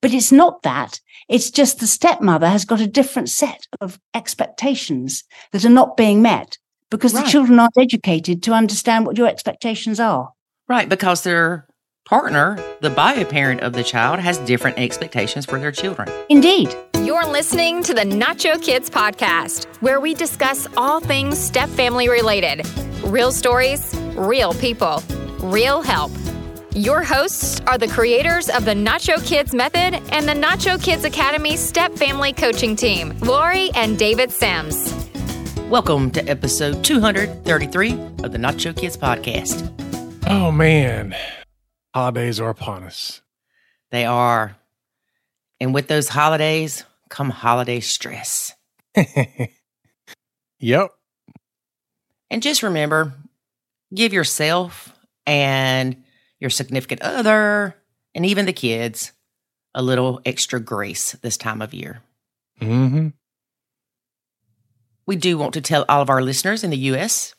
But it's not that. It's just the stepmother has got a different set of expectations that are not being met because Right. the children aren't educated to understand what your expectations are. Right, because their partner, the bio parent of the child, has different expectations for their children. Indeed. You're listening to the Nacho Kids podcast, where we discuss all things step family related real stories, real people, real help. Your hosts are the creators of the Nacho Kids Method and the Nacho Kids Academy Step Family Coaching Team, Lori and David Sims. Welcome to episode 233 of the Nacho Kids podcast. Oh man, holidays are upon us. They are, and with those holidays come holiday stress. yep. And just remember give yourself and your significant other and even the kids a little extra grace this time of year. hmm We do want to tell all of our listeners in the U.S.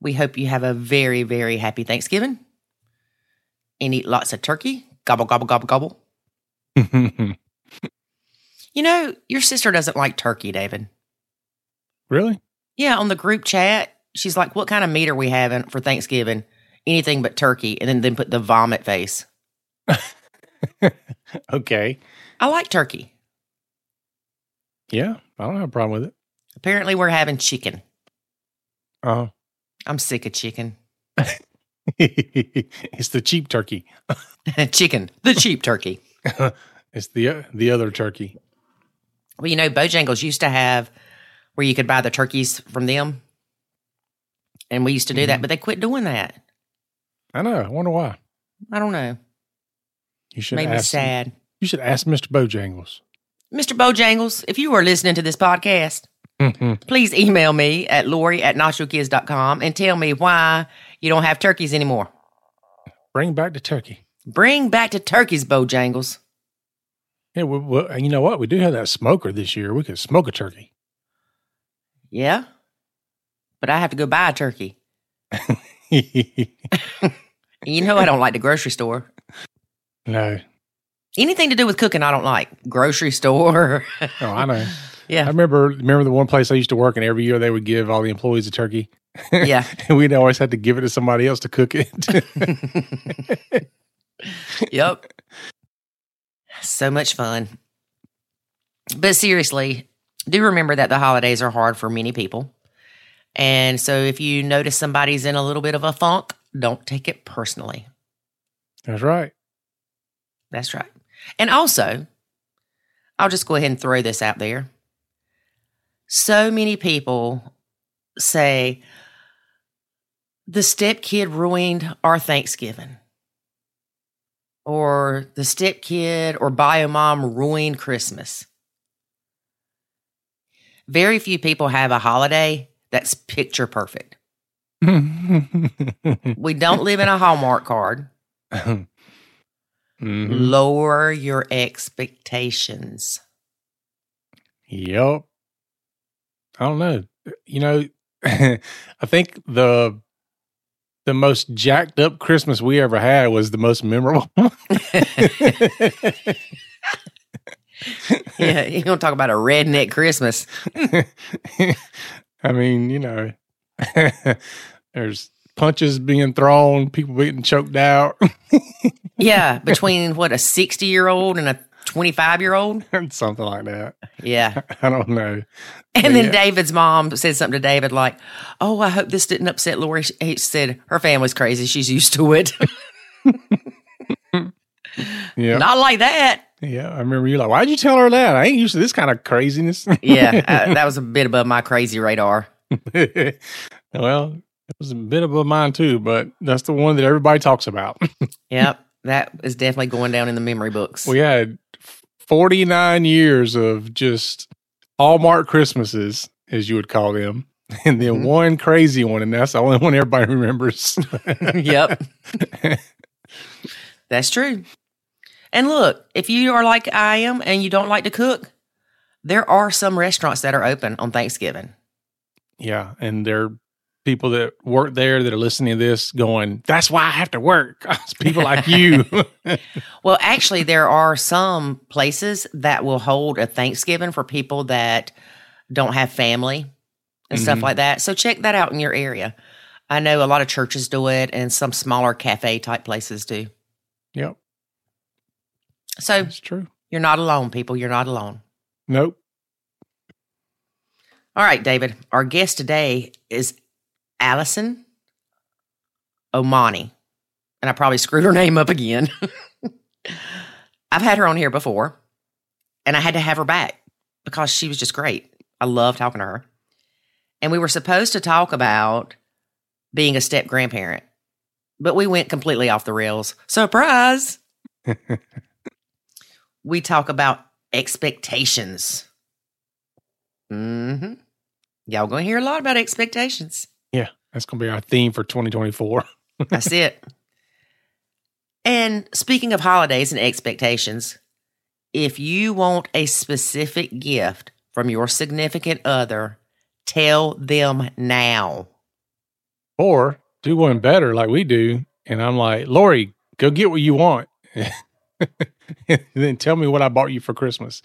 we hope you have a very, very happy Thanksgiving and eat lots of turkey. Gobble, gobble, gobble, gobble. You know, your sister doesn't like turkey, David. really? Yeah, on the group chat, she's like, What kind of meat are we having for Thanksgiving? Anything but turkey. And then, then put the vomit face. Okay. I like turkey. Yeah, I don't have a problem with it. Apparently, we're having chicken. Oh, I'm sick of chicken. it's the cheap turkey. chicken, the cheap turkey. It's the the other turkey. Well, you know, Bojangles used to have where you could buy the turkeys from them. And we used to do that, mm-hmm. but they quit doing that. I know. I wonder why. I don't know. You should Made me ask. sad. You should ask Mr. Bojangles. Mr. Bojangles, if you are listening to this podcast, mm-hmm. please email me at lori at nachokids.com and tell me why you don't have turkeys anymore. Bring back the turkey. Bring back the turkeys, Bojangles. Yeah, we, you know what? We do have that smoker this year. We could smoke a turkey. Yeah? But I have to go buy a turkey. You know I don't like the grocery store. no. Anything to do with cooking, I don't like. Grocery store. Oh, I know. Yeah. I remember remember the one place I used to work, and every year they would give all the employees a turkey, Yeah. and we'd always had to give it to somebody else to cook it. yep. So much fun. But seriously, do remember that the holidays are hard for many people. And so if you notice somebody's in a little bit of a funk, don't take it personally. That's right. That's right. And also, I'll just go ahead and throw this out there. So many people say the step kid ruined our Thanksgiving, or the step kid or bio mom ruined Christmas. Very few people have a holiday that's picture perfect. We don't live in a Hallmark card. Mhm. Lower your expectations. Yep. I don't know. You know, I think the the most jacked up Christmas we ever had was the most memorable. yeah, you don't talk about a redneck Christmas. I mean, you know, there's punches being thrown, people getting choked out, Yeah, between what a sixty year old and a twenty five year old. something like that. Yeah, I don't know. and then Yeah. David's mom said something to David like, "Oh, I hope this didn't upset Lori." He said her family's crazy; she's used to it. Yeah. Not like that. yeah. I remember you like, why'd you tell her that? I ain't used to this kind of craziness. Yeah, uh, that was a bit above my crazy radar. well, it was a bit above mine too, but that's the one that everybody talks about. Yep, that is definitely going down in the memory books. we had 49 years of just Hallmark Christmases, as you would call them, and then Mhm. one crazy one, and that's the only one everybody remembers. yep. That's true. And look, if you are like I am and you don't like to cook, there are some restaurants that are open on Thanksgiving. Yeah, and there are people that work there that are listening to this going, that's why I have to work. It's people like you. Well, actually, there are some places that will hold a Thanksgiving for people that don't have family and stuff Mhm. like that. So check that out in your area. I know a lot of churches do it and some smaller cafe type places do. yep, So that's true. you're not alone, people. You're not alone. Nope. All right, David. Our guest today is Alison O'Mahony. And I probably screwed her name up again. I've had her on here before, and I had to have her back because she was just great. I love talking to her. And we were supposed to talk about being a step grandparent, but we went completely off the rails. Surprise! we talk about expectations. hmm Y'all gonna hear a lot about expectations. Yeah, that's going to be our theme for 2024. That's it. And speaking of holidays and expectations, if you want a specific gift from your significant other, tell them now. Or do one better like we do. And I'm like, Lori, go get what you want. and then tell me what I bought you for Christmas.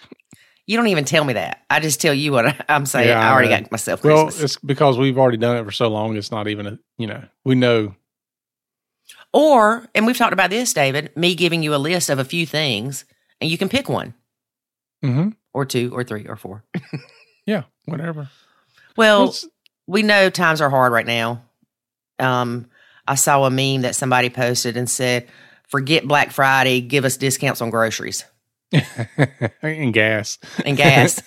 You don't even tell me that. I just tell you what I'm saying. Yeah, I already I got myself Well, Christmas. it's because we've already done it for so long. It's not even a, you know, we know. or, and we've talked about this, David, me giving you a list of a few things and you can pick one hmm or two or three or four. Yeah, whatever. Well, It's- we know times are hard right now. Um, I saw a meme that somebody posted and said, "Forget Black Friday, give us discounts on groceries and gas. and gas."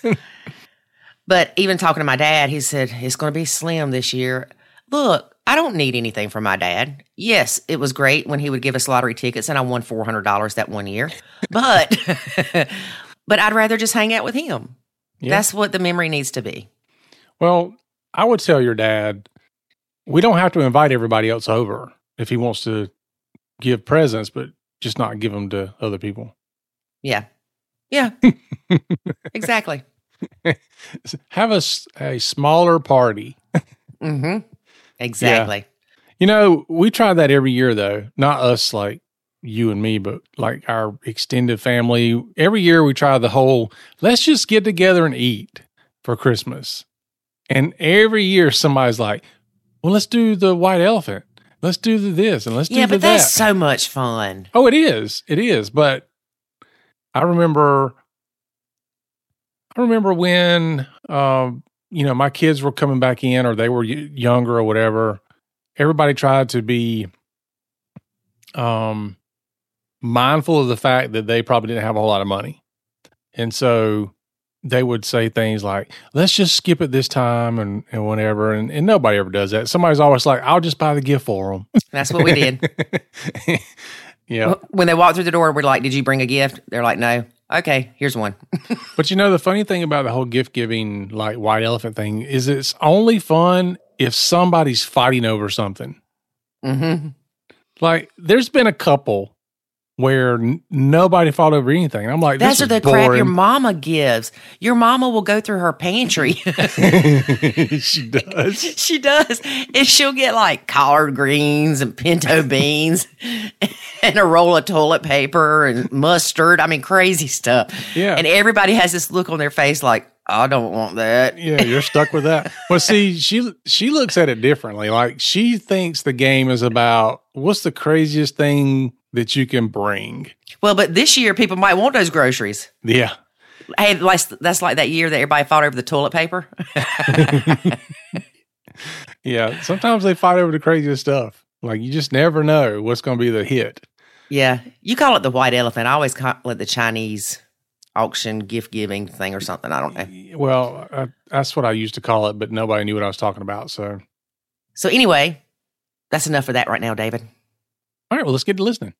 but even talking to my dad, he said it's going to be slim this year. Look, I don't need anything from my dad. Yes, it was great when he would give us lottery tickets, and I won four hundred dollars that one year. But, but I'd rather just hang out with him. Yeah. That's what the memory needs to be. Well, I would tell your dad, we don't have to invite everybody else over if he wants to give presents, but just not give them to other people. Yeah, yeah, exactly. Have a, a smaller party. Mm-hmm. Exactly. You know, we try that every year though. Not us like you and me, but like our extended family. Every year we try the whole let's just get together and eat for Christmas. And every year somebody's like, Well, let's do the white elephant. Let's do the this and let's Yeah, do the that. Yeah, but that's that. so much fun. oh, it is. It is. But I remember I remember when um, you know, my kids were coming back in or they were younger or whatever everybody tried to be um mindful of the fact that they probably didn't have a whole lot of money. And so they would say things like, let's just skip it this time and, and whatever. And, and nobody ever does that. Somebody's always like, I'll just buy the gift for them. That's what we did. yeah. when they walked through the door, we're like, "Did you bring a gift?" They're like, "No." Okay, here's one. But you know, the funny thing about the whole gift giving, like white elephant thing, is it's only fun if somebody's fighting over something. hmm Like, there's been a couple where n- nobody fought over anything. I'm like, That's this what is the crap your mama gives. Your mama will go through her pantry. she does. she does, and she'll get like collard greens and pinto beans and a roll of toilet paper and mustard. I mean, crazy stuff. Yeah. And everybody has this look on their face like, I don't want that. yeah, you're stuck with that. Well, see, she she looks at it differently. Like she thinks the game is about what's the craziest thing that you can bring. Well, but this year people might want those groceries. Yeah. Hey, that's, that's like that year that everybody fought over the toilet paper. Yeah. Sometimes they fight over the craziest stuff. Like you just never know what's going to be the hit. yeah. You call it the white elephant. I always call it the Chinese auction gift giving thing or something. I don't know. Well, uh, that's what I used to call it, but nobody knew what I was talking about. So, So, anyway, that's enough for that right now, David. All right. well, let's get to listening.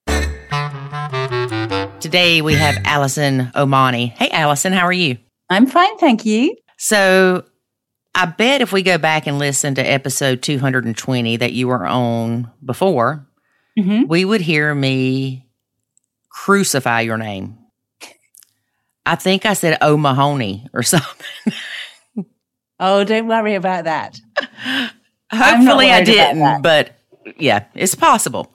Today we have Alison O'Mahony. Hey, Alison, how are you? I'm fine, thank you. So, I bet if we go back and listen to episode 220 that you were on before, hmm we would hear me crucify your name. I think I said O'Mahony or something. Oh, don't worry about that. Hopefully, I didn't, but yeah, it's possible.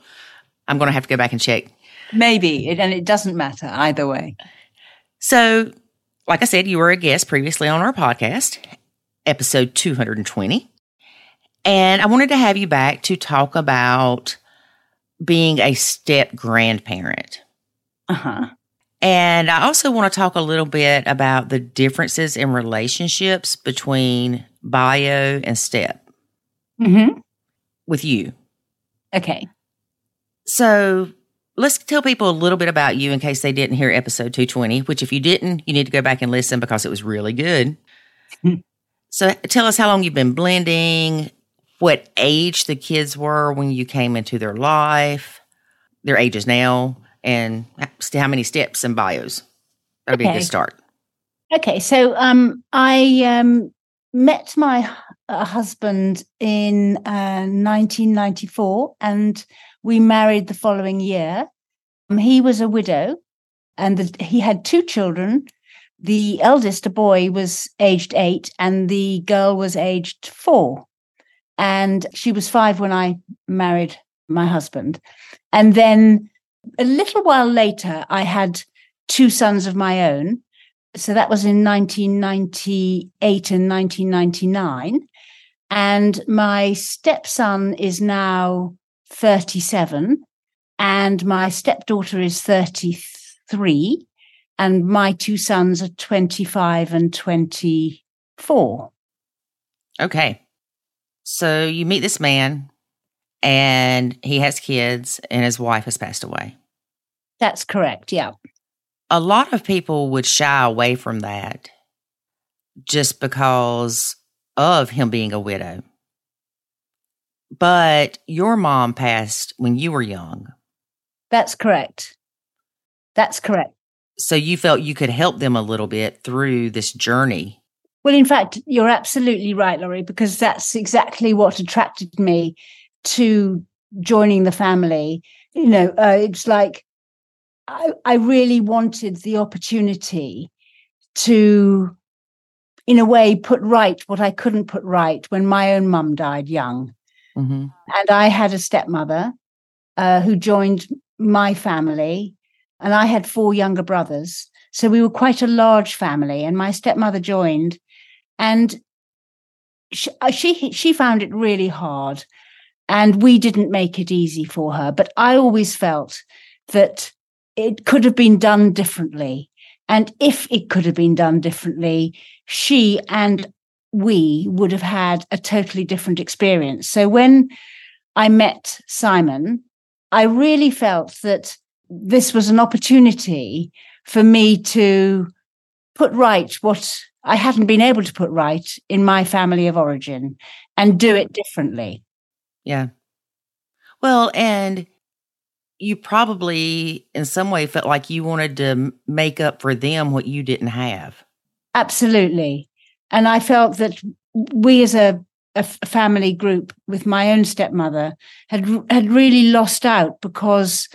I'm going to have to go back and check. Maybe, and it doesn't matter either way. So, like I said, you were a guest previously on our podcast, episode 220. And I wanted to have you back to talk about being a step grandparent. Uh huh. And I also want to talk a little bit about the differences in relationships between bio and step mm-hmm. with you. Okay. So let's tell people a little bit about you in case they didn't hear episode 220, which if you didn't, you need to go back and listen because it was really good. So tell us how long you've been blending, what age the kids were when you came into their life, their ages now, and how many steps and bios. That'll be a good start. Okay, so um, I um, met my uh, husband in uh, 1994, and we married the following year. Um, he was a widow, and the, he had two children. The eldest, a boy, was aged eight, and the girl was aged four. And she was five when I married my husband. And then a little while later, I had two sons of my own so that was in 1998 and 1999 and my stepson is now 37 and my stepdaughter is 33 and my two sons are 25 and 24 Okay. So you meet this man and he has kids and his wife has passed away. that's correct yeah A lot of people would shy away from that just because of him being a widow. But your mom passed when you were young. that's correct that's correct So you felt you could help them a little bit through this journey. Well, in fact, you're absolutely right, Lori, because that's exactly what attracted me to joining the family. You know, uh, it's like I, I really wanted the opportunity to, in a way, put right what I couldn't put right when my own mum died young. Mm-hmm. And I had a stepmother uh, who joined my family, and I had four younger brothers. So we were quite a large family, and my stepmother joined, and she uh, she, she found it really hard, and we didn't make it easy for her. But I always felt that it could have been done differently, and if it could have been done differently, she and we would have had a totally different experience. So when I met Simon, I really felt that this was an opportunity for me to put right what I hadn't been able to put right in my family of origin and do it differently. Yeah. Well, and you probably in some way felt like you wanted to make up for them what you didn't have. Absolutely. And I felt that we as a family group with my own stepmother had had really lost out because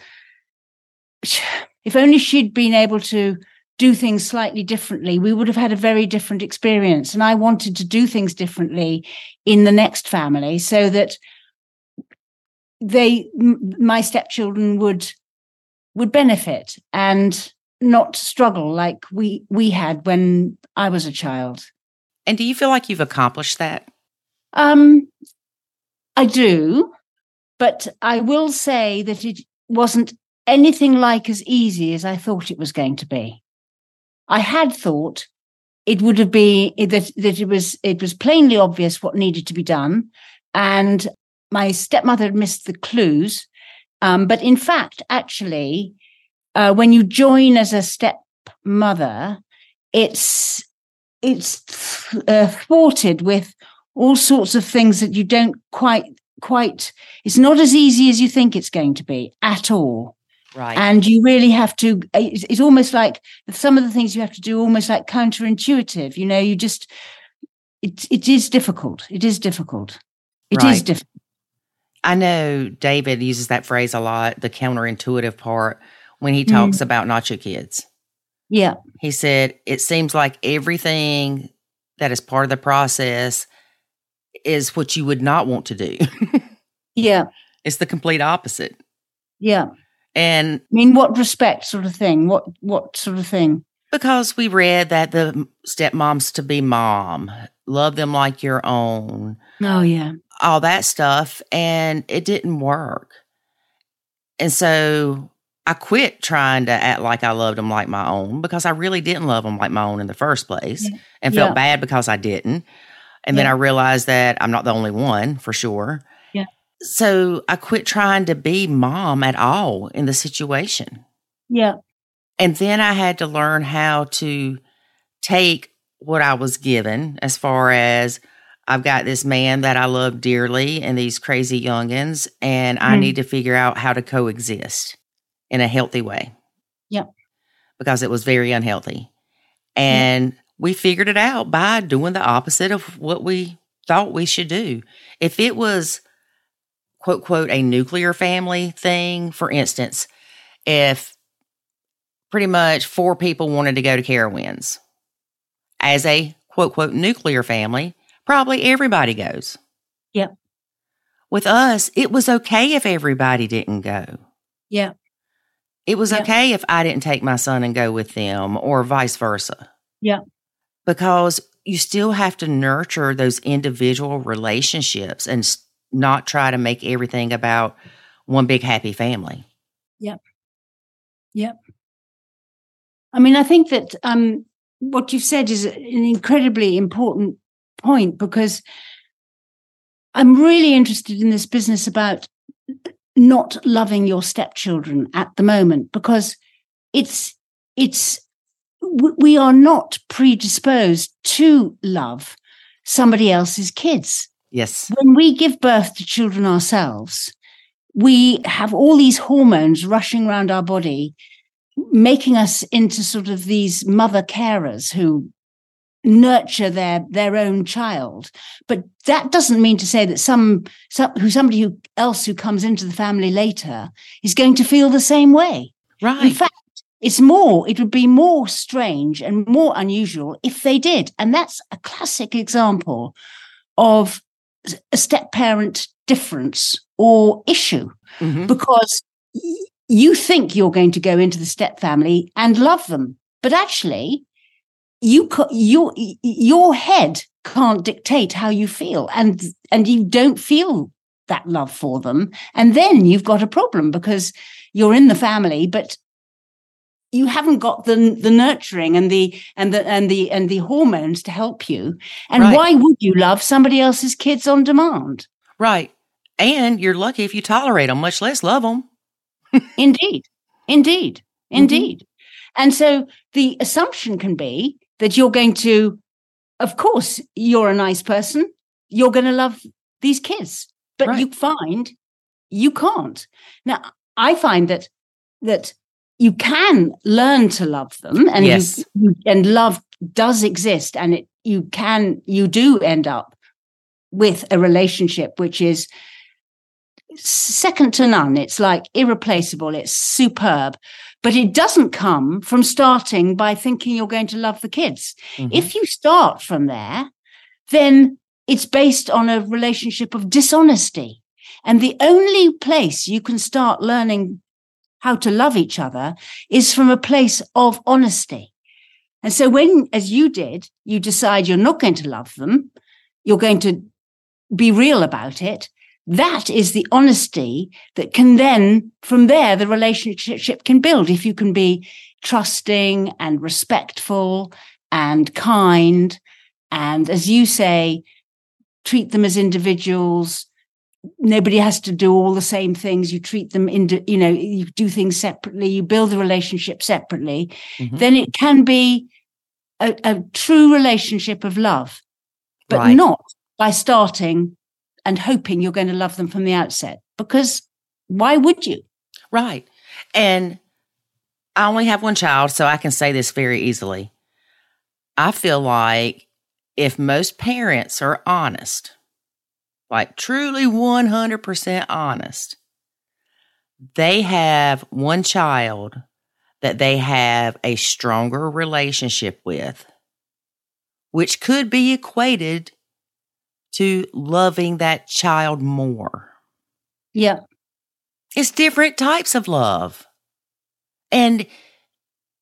if only she'd been able to do things slightly differently, we would have had a very different experience. And I wanted to do things differently in the next family so that they, m- my stepchildren would would benefit and not struggle like we we had when I was a child. And do you feel like you've accomplished that? Um, I do, but I will say that it wasn't anything like as easy as I thought it was going to be. I had thought it would have been that that it was it was plainly obvious what needed to be done, and my stepmother had missed the clues. Um, but in fact, actually, uh, when you join as a stepmother, it's it's uh, thwarted with all sorts of things that you don't quite quite it's not as easy as you think it's going to be at all Right. and you really have to it's, it's almost like some of the things you have to do almost like counterintuitive you know you just it, it is difficult it is difficult It is Right. difficult I know David uses that phrase a lot, the counterintuitive part, when he Mm. talks about Nacho Kids. yeah He said, It seems like everything that is part of the process is what you would not want to do. Yeah. it's the complete opposite. Yeah. And I mean, what respect sort of thing? What what sort of thing? because we read that the stepmom's to be mom, love them like your own, Oh yeah. all that stuff, and it didn't work. And so I quit trying to act like I loved them like my own because I really didn't love them like my own in the first place Yeah. and felt Yeah. bad because I didn't. And then I realized that I'm not the only one for sure. So I quit trying to be mom at all in the situation. Yeah. And then I had to learn how to take what I was given as far as I've got this man that I love dearly and these crazy youngins, and I Mm. need to figure out how to coexist in a healthy way. Yep. Because it was very unhealthy. And we figured it out by doing the opposite of what we thought we should do. If it was, quote, quote, a nuclear family thing, for instance, if pretty much four people wanted to go to Carowinds. As a quote, quote, nuclear family, probably everybody goes. Yep. With us, it was okay if everybody didn't go. Yeah. It was Yep. okay if I didn't take my son and go with them or vice versa. Yeah. Because you still have to nurture those individual relationships and not try to make everything about one big happy family. Yep. Yep. I mean, I think that um, what you've said is an incredibly important point because I'm really interested in this business about not loving your stepchildren at the moment because it's it's we are not predisposed to love somebody else's kids Yes. when we give birth to children ourselves, we have all these hormones rushing around our body, making us into sort of these mother carers who nurture their their own child. But that doesn't mean to say that some, some who somebody who else who comes into the family later is going to feel the same way. Right in fact, it's more, it would be more strange and more unusual if they did. And that's a classic example of a step parent difference or issue Mhm. because you think you're going to go into the step family and love them, but actually, you your your head can't dictate how you feel, and and you don't feel that love for them, and then you've got a problem because you're in the family, but you haven't got the the nurturing and the and the and the and the hormones to help you. And Right. why would you love somebody else's kids on demand? Right. And you're lucky if you tolerate them, much less love them. Indeed, indeed, mm-hmm. indeed. And so the assumption can be that you're going to, of course, you're a nice person, you're going to love these kids, but Right. you find you can't. Now, I find that that you can learn to love them, and Yes. you, and love does exist, and it you can you do end up with a relationship which is second to none. It's like irreplaceable. It's superb. But it doesn't come from starting by thinking you're going to love the kids. Mhm. If you start from there, then it's based on a relationship of dishonesty. And the only place you can start learning how to love each other is from a place of honesty. And so when, as you did, you decide you're not going to love them, you're going to be real about it. That is the honesty that can then, from there, the relationship can build. If you can be trusting and respectful and kind, and as you say, treat them as individuals. Nobody has to do all the same things. You treat them in, you know, you do things separately, you build a relationship separately, Mhm. then it can be a, a true relationship of love, but Right. not by starting and hoping you're going to love them from the outset. Because why would you? Right. And I only have one child, so I can say this very easily. I feel like if most parents are honest, like truly 100% honest, they have one child that they have a stronger relationship with, which could be equated to loving that child more. Yeah. It's different types of love. And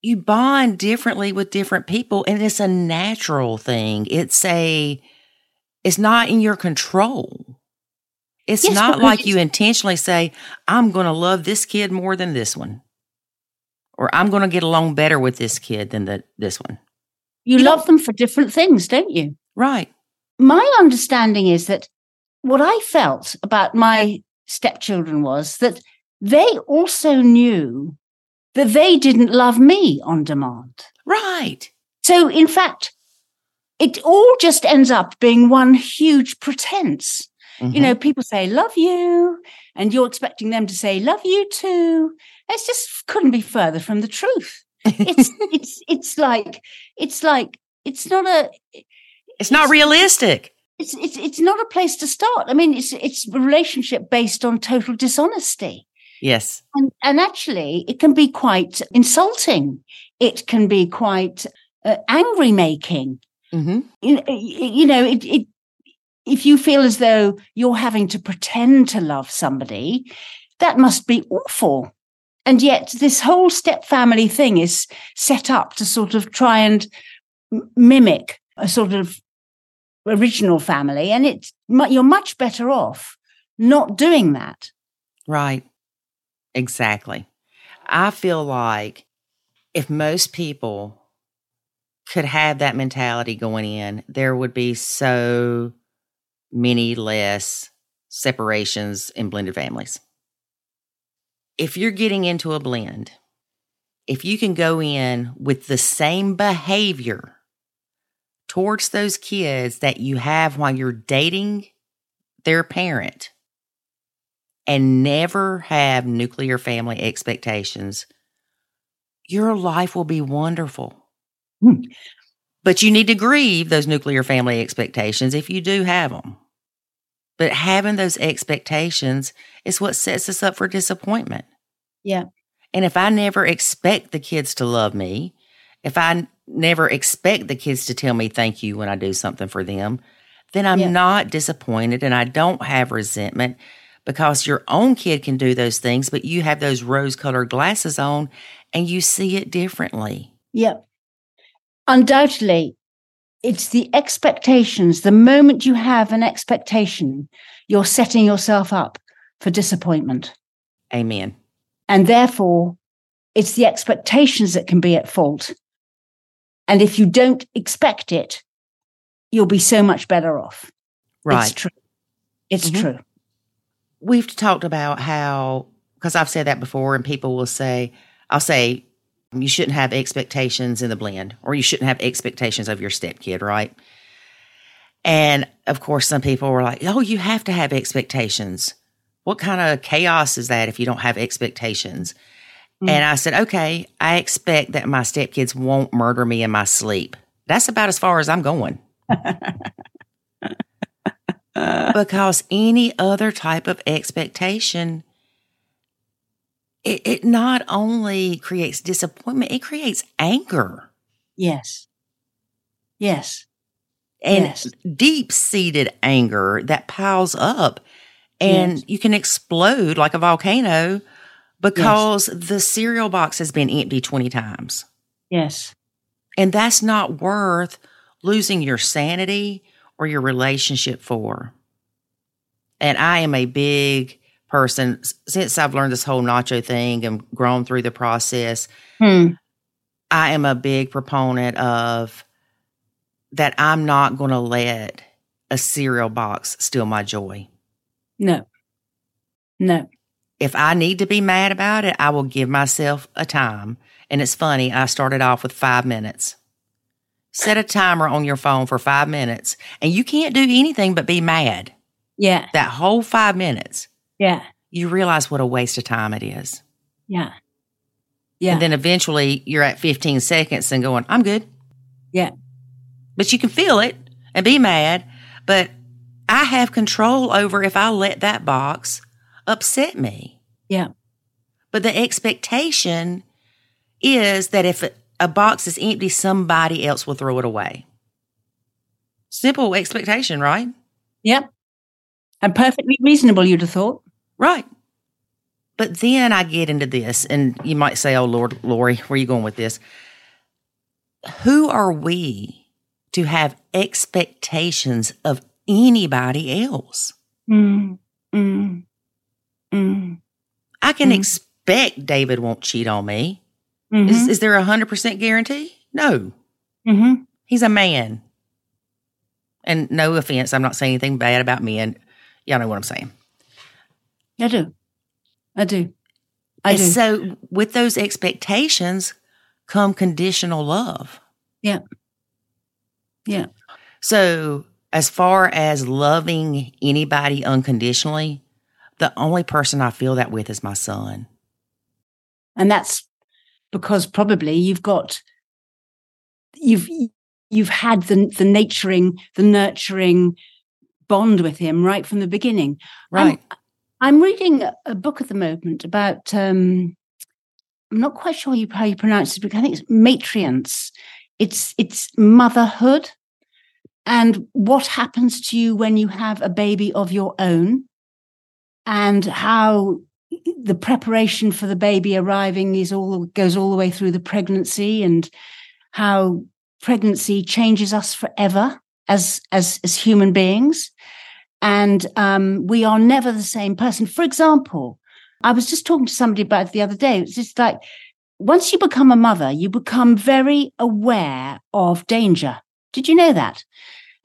you bond differently with different people and it's a natural thing. It's a it's not in your control. It's Yes, not like you intentionally say, I'm going to love this kid more than this one. Or I'm going to get along better with this kid than the, this one. You, You love them for different things, don't you? Right. My understanding is that what I felt about my stepchildren was that they also knew that they didn't love me on demand. Right. So, in fact, it all just ends up being one huge pretense. You Mhm. know, people say, love you, and you're expecting them to say, love you too. It's just couldn't be further from the truth. It's, it's, it's like, it's like, it's not a, it's not realistic. it's, it's, it's not a place to start. I mean, it's, it's a relationship based on total dishonesty. Yes. And, and actually, it can be quite insulting. It can be quite uh, angry making. Hmm You, you know, it, it, if you feel as though you're having to pretend to love somebody, that must be awful. And yet, this whole step family thing is set up to sort of try and mimic a sort of original family. And it's, you're much better off not doing that. Right. Exactly. I feel like if most people could have that mentality going in, there would be so many less separations in blended families. If you're getting into a blend, if you can go in with the same behavior towards those kids that you have while you're dating their parent, and never have nuclear family expectations, your life will be wonderful. Hmm. But you need to grieve those nuclear family expectations if you do have them. But having those expectations is what sets us up for disappointment. Yeah. And if I never expect the kids to love me, if I never expect the kids to tell me thank you when I do something for them, then I'm Yeah. not disappointed and I don't have resentment because your own kid can do those things, but you have those rose colored glasses on and you see it differently. Yep. Undoubtedly, it's the expectations. The moment you have an expectation, you're setting yourself up for disappointment. Amen. And therefore, it's the expectations that can be at fault. And if you don't expect it, you'll be so much better off. Right. It's true. It's Mhm. true. We've talked about how, because I've said that before, and people will say, I'll say, you shouldn't have expectations in the blend, or you shouldn't have expectations of your stepkid, right? And of course, some people were like, oh, you have to have expectations. What kind of chaos is that if you don't have expectations? Mm. And I said, okay, I expect that my stepkids won't murder me in my sleep. That's about as far as I'm going. because any other type of expectation it, it not only creates disappointment it creates anger yes. Yes. and Yes. deep-seated anger that piles up and Yes. you can explode like a volcano because the cereal box has been empty 20 times Yes. and that's not worth losing your sanity or your relationship for. And I am a big person since I've learned this whole nacho thing and grown through the process. Hmm. I am a big proponent of that I'm not going to let a cereal box steal my joy. No. No. If I need to be mad about it, I will give myself a time. And it's funny, I started off with five minutes. Set a timer on your phone for five minutes, and you can't do anything but be mad. Yeah. That whole five minutes, Yeah. you realize what a waste of time it is. Yeah. Yeah. And then eventually you're at 15 seconds and going, I'm good. Yeah. But you can feel it and be mad. But I have control over if I let that box upset me. Yeah. But the expectation is that if a box is empty, somebody else will throw it away. Simple expectation, right? Yep. And perfectly reasonable, you'd have thought. Right. But then I get into this, and you might say, Oh, Lord, Lori, where are you going with this? Who are we to have expectations of anybody else? Mm, mm, mm, I can Mm. expect David won't cheat on me. mhm, Is, is there a 100% guarantee? No. mhm. He's a man. And no offense, I'm not saying anything bad about men. Y'all know what I'm saying. I do. I do. I and do. so, with those expectations come conditional love. Yeah. Yeah. So, as far as loving anybody unconditionally, the only person I feel that with is my son. and that's because probably you've got you've you've had the the nurturing the nurturing bond with him right from the beginning Right. i'm reading a- book at the moment about um i'm not quite sure how you pronounce it but i think it's matrions it's it's motherhood and what happens to you when you have a baby of your own and how the preparation for the baby arriving is all goes all the way through the pregnancy and how pregnancy changes us forever as as as human beings and um, we are never the same person. For example i was just talking to somebody about it the other day. It's just like once you become a mother you become very aware of danger. Did you know that?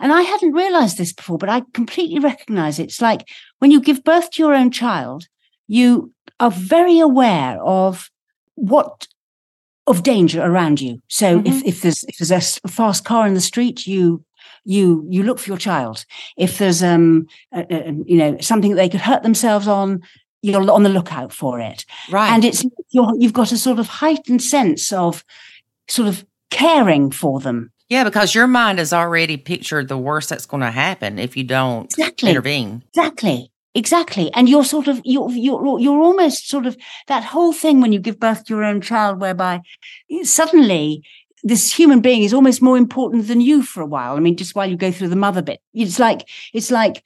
And i hadn't realized this before but i completely recognize it. it's like when you give birth to your own child you are very aware of what of danger around you. So if if there's if there's a fast car in the street, you you you look for your child. If there's um a, a- you know something that they could hurt themselves on, you're on the lookout for it. Right. And it's you're, you've got a sort of heightened sense of sort of caring for them. yeah, because your mind has already pictured the worst that's going to happen if you don't Exactly. intervene. Exactly. Exactly. And you're sort of you're you're you're almost sort of that whole thing when you give birth to your own child whereby suddenly this human being is almost more important than you for a while. I mean, just while you go through the mother bit. It's like it's like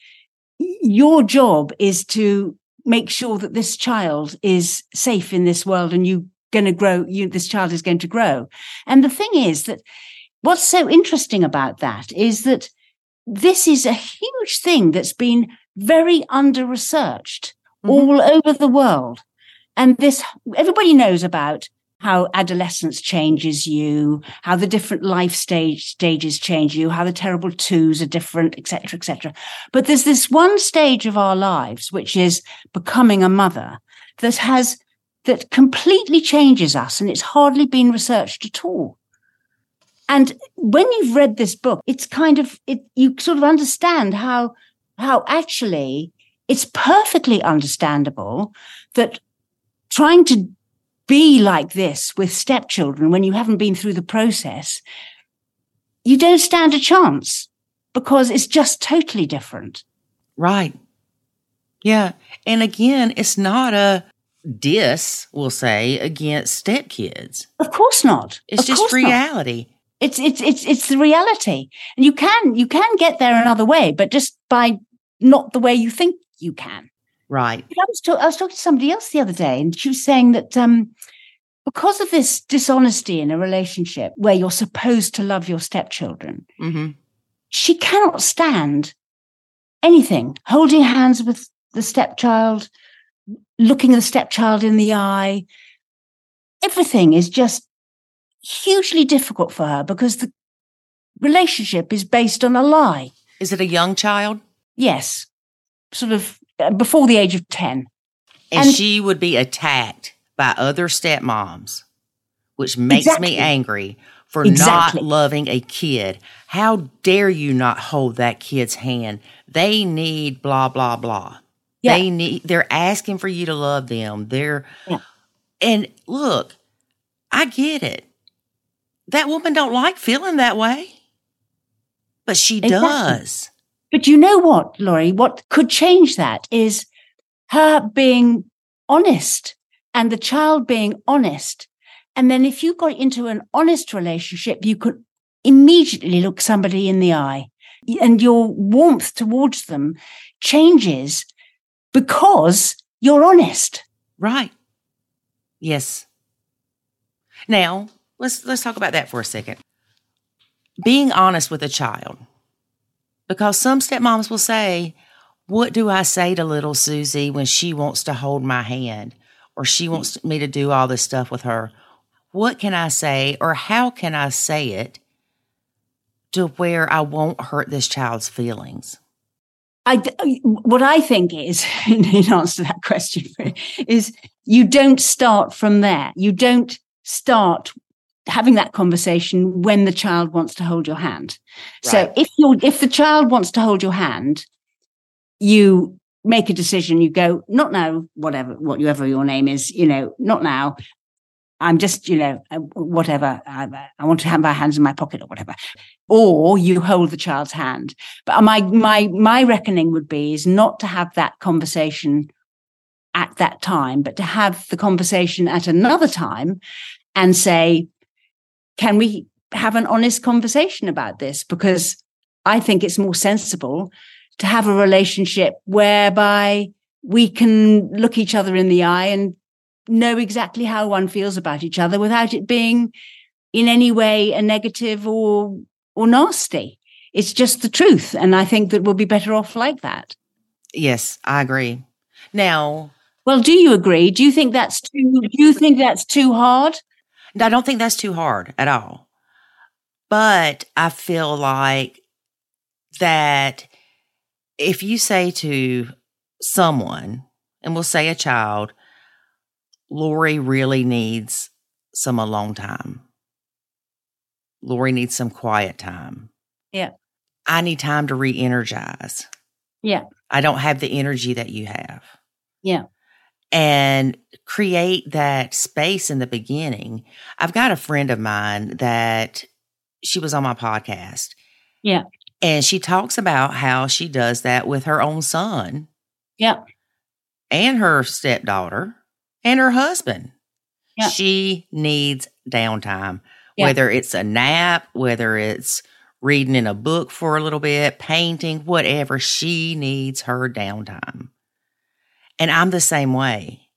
your job is to make sure that this child is safe in this world and you're going to grow you this child is going to grow. And the thing is that what's so interesting about that is that this is a huge thing that's been very under researched Mhm. all over the world. And this, everybody knows about how adolescence changes you, how the different life stage stages change you, how the terrible twos are different, etc., etc. But there's this one stage of our lives, which is becoming a mother, that has that completely changes us, and it's hardly been researched at all. And when you've read this book, it's kind of it you sort of understand how how actually it's perfectly understandable that trying to be like this with stepchildren when you haven't been through the process, you don't stand a chance because it's just totally different. Right. Yeah. And again, it's not a diss, we'll say, against stepkids. Of course not. It's Of just course not. reality. It's it's it's it's the reality, and you can you can get there another way, but just by not the way you think you can. Right. I was, talk- I was talking to somebody else the other day, and she was saying that um, because of this dishonesty in a relationship where you're supposed to love your stepchildren, hmm she cannot stand anything holding hands with the stepchild, looking the stepchild in the eye. Everything is just hugely difficult for her because the relationship is based on a lie. Is it a young child? Yes, sort of Uh, before the age of 10. And, And- she would be attacked by other stepmoms, which makes Exactly. me angry for Exactly. not loving a kid. How dare you not hold that kid's hand? They need blah blah blah. Yeah. They need they're asking for you to love them. They're Yeah. and look, I get it. That woman don't like feeling that way. But she Exactly. does. But you know what, Lori? What could change that is her being honest and the child being honest. And then if you got into an honest relationship, you could immediately look somebody in the eye. and your warmth towards them changes because you're honest. Right. Yes. Now, let's let's talk about that for a second. Being honest with a child. Because some stepmoms will say, "What do I say to little Susie when she wants to hold my hand or she wants me to do all this stuff with her? What can I say or how can I say it to where I won't hurt this child's feelings?" I, uh, what I think is, in answer to that question, is you don't start from there. You don't start having that conversation when the child wants to hold your hand. Right. So if you if the child wants to hold your hand, you make a decision. You go, not now, whatever, whatever your name is, you know, not now. I'm just, you know, uh, whatever. I, I, want to have my hands in my pocket or whatever. Or you hold the child's hand. But my my my reckoning would be is not to have that conversation at that time, but to have the conversation at another time and say, can we have an honest conversation about this? Because I think it's more sensible to have a relationship whereby we can look each other in the eye and know exactly how one feels about each other without it being in any way a negative or or nasty. It's just the truth. And I think that we'll be better off like that. Yes, I agree. Now Well, do you agree? Do you think that's too do you think that's too hard? I don't think that's too hard at all. But I feel like that if you say to someone, and we'll say a child, Lori really needs some alone time. Lori needs some quiet time. Yeah. I need time to re energize. Yeah. I don't have the energy that you have. Yeah. And create that space in the beginning. I've got a friend of mine that she was on my podcast. Yeah. And she talks about how she does that with her own son. Yeah. And her stepdaughter and her husband. Yeah. She needs downtime, Yeah. whether it's a nap, whether it's reading in a book for a little bit, painting, whatever. She needs her downtime. And I'm the same way.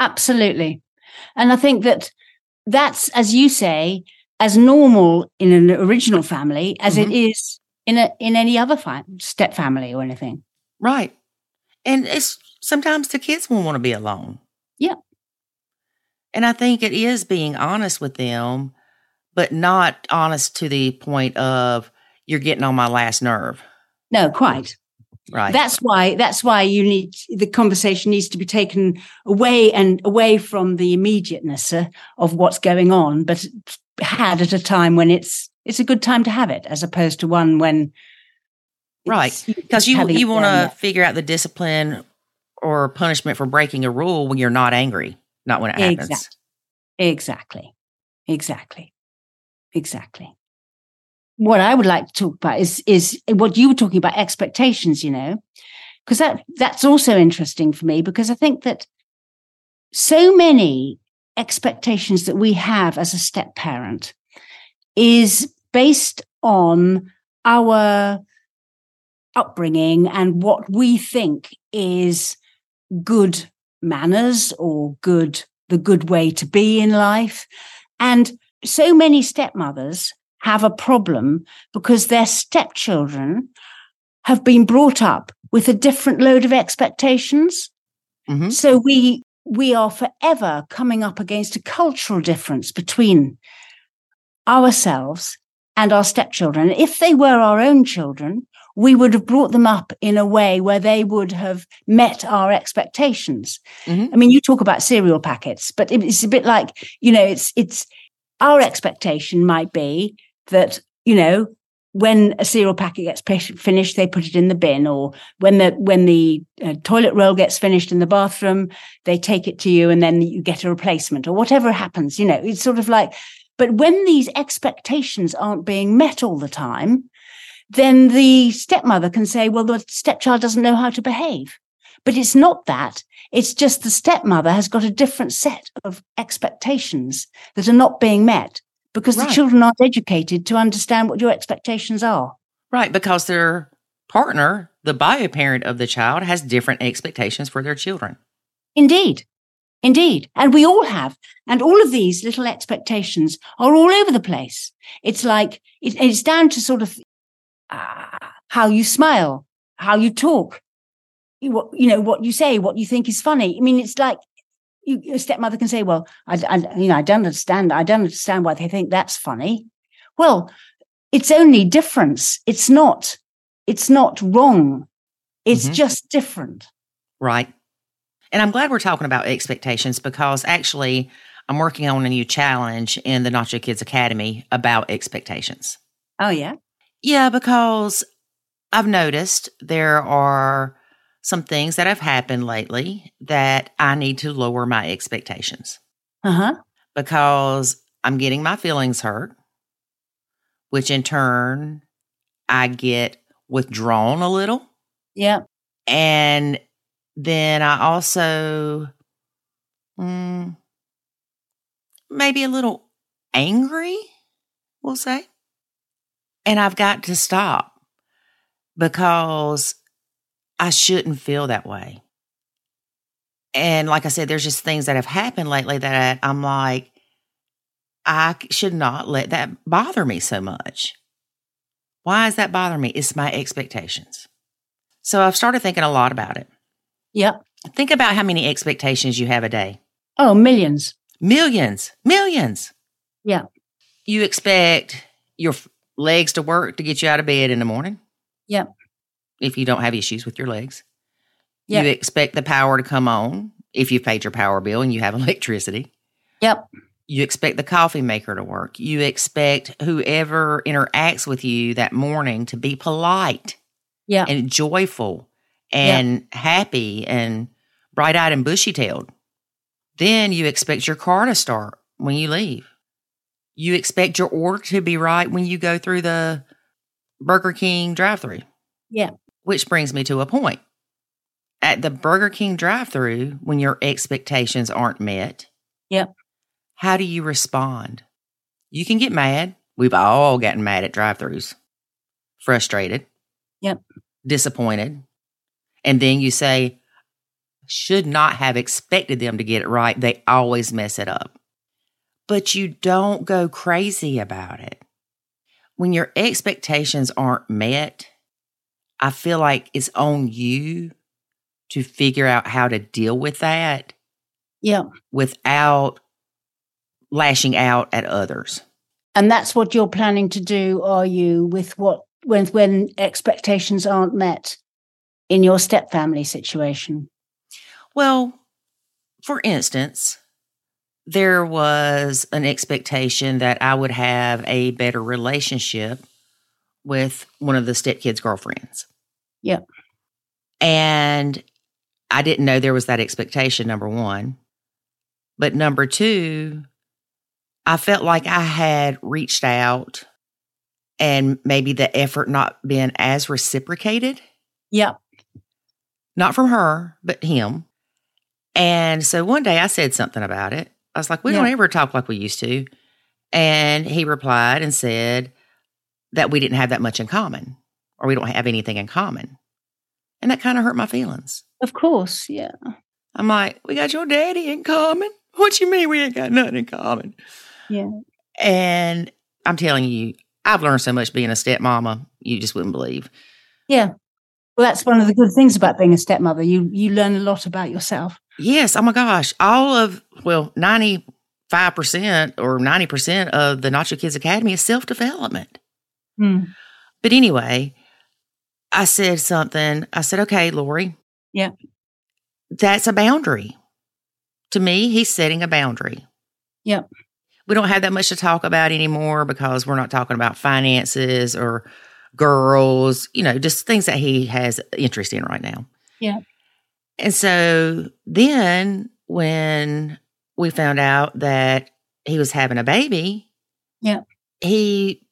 Absolutely. And I think that that's, as you say, as normal in an original family as it Mhm. is in a in any other fa- step family or anything. Right. And it's sometimes the kids will want to be alone. Yeah. And I think it is being honest with them, but not honest to the point of you're getting on my last nerve. No, quite. Right. That's why that's why you need the conversation needs to be taken away and away from the immediateness uh, of what's going on, but had at a time when it's it's a good time to have it, as opposed to one when Right. because you you want to figure out the discipline or punishment for breaking a rule when you're not angry, not when it happens. Exact- Exactly. Exactly. Exactly. What I would like to talk about is is what you were talking about expectations, you know, because that that's also interesting for me because I think that so many expectations that we have as a step parent is based on our upbringing and what we think is good manners or good the good way to be in life. And so many stepmothers have a problem because their stepchildren have been brought up with a different load of expectations Mhm. so we we are forever coming up against a cultural difference between ourselves and our stepchildren. If they were our own children, we would have brought them up in a way where they would have met our expectations. Mhm. I mean, you talk about cereal packets, but it's a bit like, you know, it's it's our expectation might be that, you know, when a cereal packet gets finished, they put it in the bin, or when the when the uh, toilet roll gets finished in the bathroom, they take it to you, and then you get a replacement, or whatever happens. You know, it's sort of like. But when these expectations aren't being met all the time, then the stepmother can say, "Well, the stepchild doesn't know how to behave." But it's not that. It's just the stepmother has got a different set of expectations that are not being met because the children aren't educated to understand what your expectations are. Right, because their partner, the bio parent of the child, has different expectations for their children. Indeed. Indeed. And we all have. And all of these little expectations are all over the place. It's like, it, it's down to sort of uh, how you smile, how you talk, you, what, you know, what you say, what you think is funny. I mean, it's like you, a stepmother can say, well, I, I, you know, I don't understand. I don't understand why they think that's funny. Well, it's only difference. It's not, it's not wrong. It's Mhm. just different. Right. And I'm glad we're talking about expectations because actually, I'm working on a new challenge in the Nacho Kids Academy about expectations. Oh, yeah. Yeah, because I've noticed there are some things that have happened lately that I need to lower my expectations Uh huh. because I'm getting my feelings hurt, which in turn I get withdrawn a little. Yeah. And then I also mm, maybe a little angry, we'll say. And I've got to stop because I shouldn't feel that way. And like I said, there's just things that have happened lately that I'm like, I should not let that bother me so much. Why does that bother me? It's my expectations. So I've started thinking a lot about it. Yep. Think about how many expectations you have a day. Oh, millions. Millions, millions. Yeah. You expect your legs to work to get you out of bed in the morning. Yep. If you don't have issues with your legs. Yep. You expect the power to come on if you've paid your power bill and you have electricity. Yep. You expect the coffee maker to work. You expect whoever interacts with you that morning to be polite Yeah. and joyful and happy and bright eyed and bushy tailed. Then you expect your car to start when you leave. You expect your order to be right when you go through the Burger King drive through. Yeah. Which brings me to a point. At the Burger King drive through, when your expectations aren't met, Yep. how do you respond? You can get mad. We've all gotten mad at drive throughs, frustrated. Yep. Disappointed. And then you say, should not have expected them to get it right. They always mess it up. But you don't go crazy about it. When your expectations aren't met, I feel like it's on you to figure out how to deal with that Yeah. without lashing out at others. And that's what you're planning to do, are you, with what when when expectations aren't met in your step family situation? Well, for instance, there was an expectation that I would have a better relationship with one of the stepkids' girlfriends. Yep. And I didn't know there was that expectation, number one. But number two, I felt like I had reached out and maybe the effort not been as reciprocated Yep. not from her, but him. And so one day I said something about it. I was like, we don't ever talk like we used to. And he replied and said that we didn't have that much in common or we don't have anything in common. And that kind of hurt my feelings. Of course. Yeah. I'm like, we got your daddy in common. What you mean we ain't got nothing in common? Yeah. And I'm telling you, I've learned so much being a stepmama, you just wouldn't believe. Yeah. Well, that's one of the good things about being a stepmother. You you learn a lot about yourself. Yes. Oh my gosh. All of, well, 95% or 90% of the Nacho Kids Academy is self development. Hmm. But anyway, I said something. I said, okay, Lori. Yeah. That's a boundary. To me, he's setting a boundary. Yeah. We don't have that much to talk about anymore because we're not talking about finances or girls, you know, just things that he has interest in right now. Yeah. And so then when we found out that he was having a baby, Yeah. he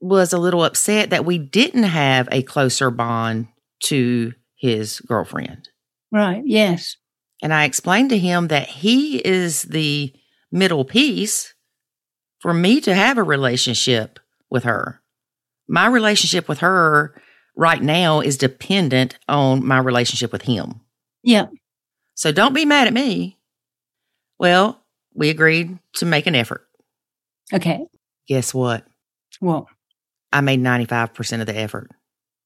was a little upset that we didn't have a closer bond to his girlfriend. Right. Yes. And I explained to him that he is the middle piece for me to have a relationship with her. my relationship with her right now is dependent on my relationship with him. Yeah. So don't be mad at me. Well, we agreed to make an effort. Okay. Guess what? What? I made 95% of the effort.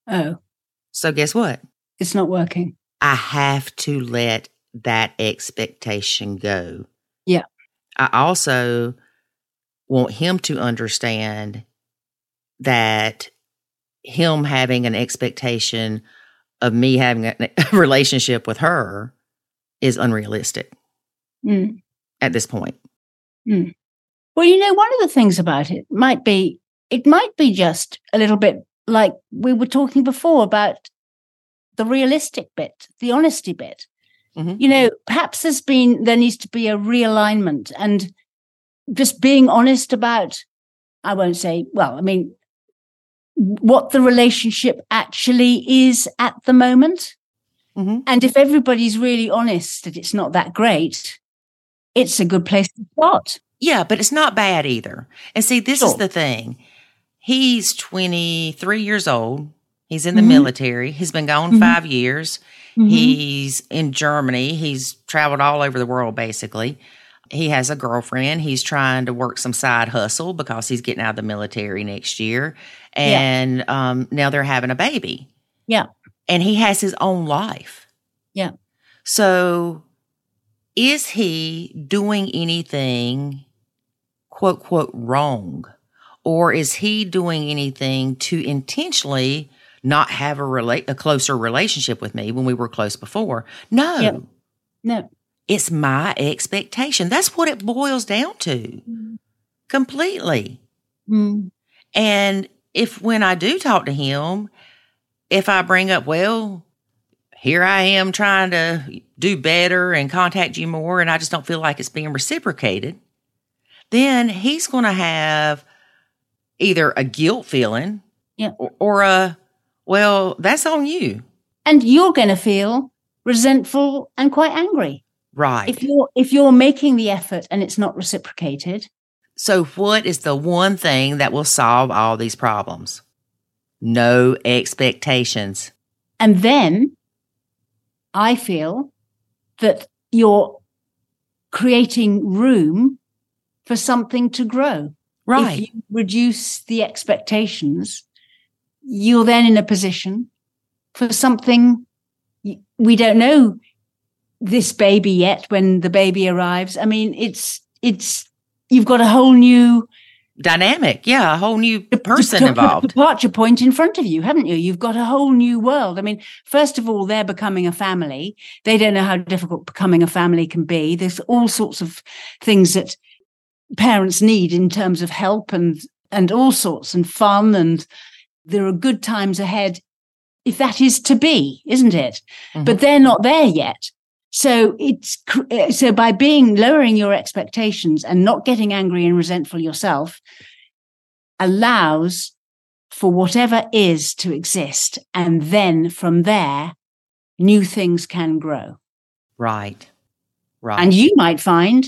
Oh, So guess what? it's not working. I have to let that expectation go. Yeah. I also want him to understand that him having an expectation of me having a, a relationship with her is unrealistic Mm. at this point. Well, you know, one of the things about it might be, it might be just a little bit like we were talking before about the realistic bit, the honesty bit. Mhm. You know, perhaps there's been, there needs to be a realignment and just being honest about, I won't say, well, I mean, what the relationship actually is at the moment. Mhm. And if everybody's really honest that it's not that great, it's a good place to start. Yeah, but it's not bad either. And see, this is the thing. He's 23 years old. He's in the Mhm. military. He's been gone Mhm. five years. Mhm. He's in Germany. He's traveled all over the world, basically. He has a girlfriend. He's trying to work some side hustle because he's getting out of the military next year. Yeah. And um, now they're having a baby. Yeah. And he has his own life. Yeah. So is he doing anything, quote, quote, wrong? Or is he doing anything to intentionally not have a relate a closer relationship with me when we were close before? No. Yeah. No. It's my expectation. That's what it boils down to. Completely. Mm. And if when I do talk to him, if I bring up, well, here I am trying to do better and contact you more, and I just don't feel like it's being reciprocated, then he's going to have either a guilt feeling Yeah. or, or a, well, that's on you. And you're going to feel resentful and quite angry Right. if you're if you're making the effort and it's not reciprocated. So, what is the one thing that will solve all these problems? No expectations. And then I feel that you're creating room for something to grow. Right. If you reduce the expectations, you're then in a position for something we don't know this baby yet when the baby arrives. I mean, it's, it's, you've got a whole new Dynamic. Yeah. A whole new person involved. departure point in front of you, haven't you? You've got a whole new world. I mean, first of all, they're becoming a family. They don't know how difficult becoming a family can be. There's all sorts of things that parents need in terms of help and and all sorts and fun and there are good times ahead if that is to be, isn't it? But they're not there yet. So it's uh, so by being lowering your expectations and not getting angry and resentful yourself allows for whatever is to exist. And then from there, new things can grow. Right. Right. And you might find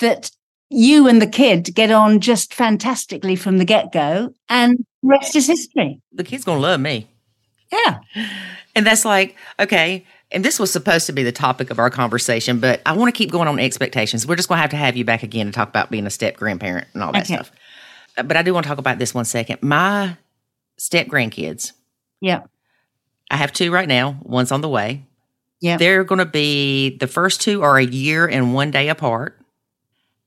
that you and the kid get on just fantastically from the get go, and rest is history. the kid's going to love me. Yeah. And that's like, okay. And this was supposed to be the topic of our conversation, but I want to keep going on expectations. We're just going to have to have you back again to talk about being a step grandparent and all that Okay. stuff. Uh, But I do want to talk about this one second. My step grandkids, Yeah. I have two right now, one's on the way. Yeah. They're going to be, the first two are a year and one day apart.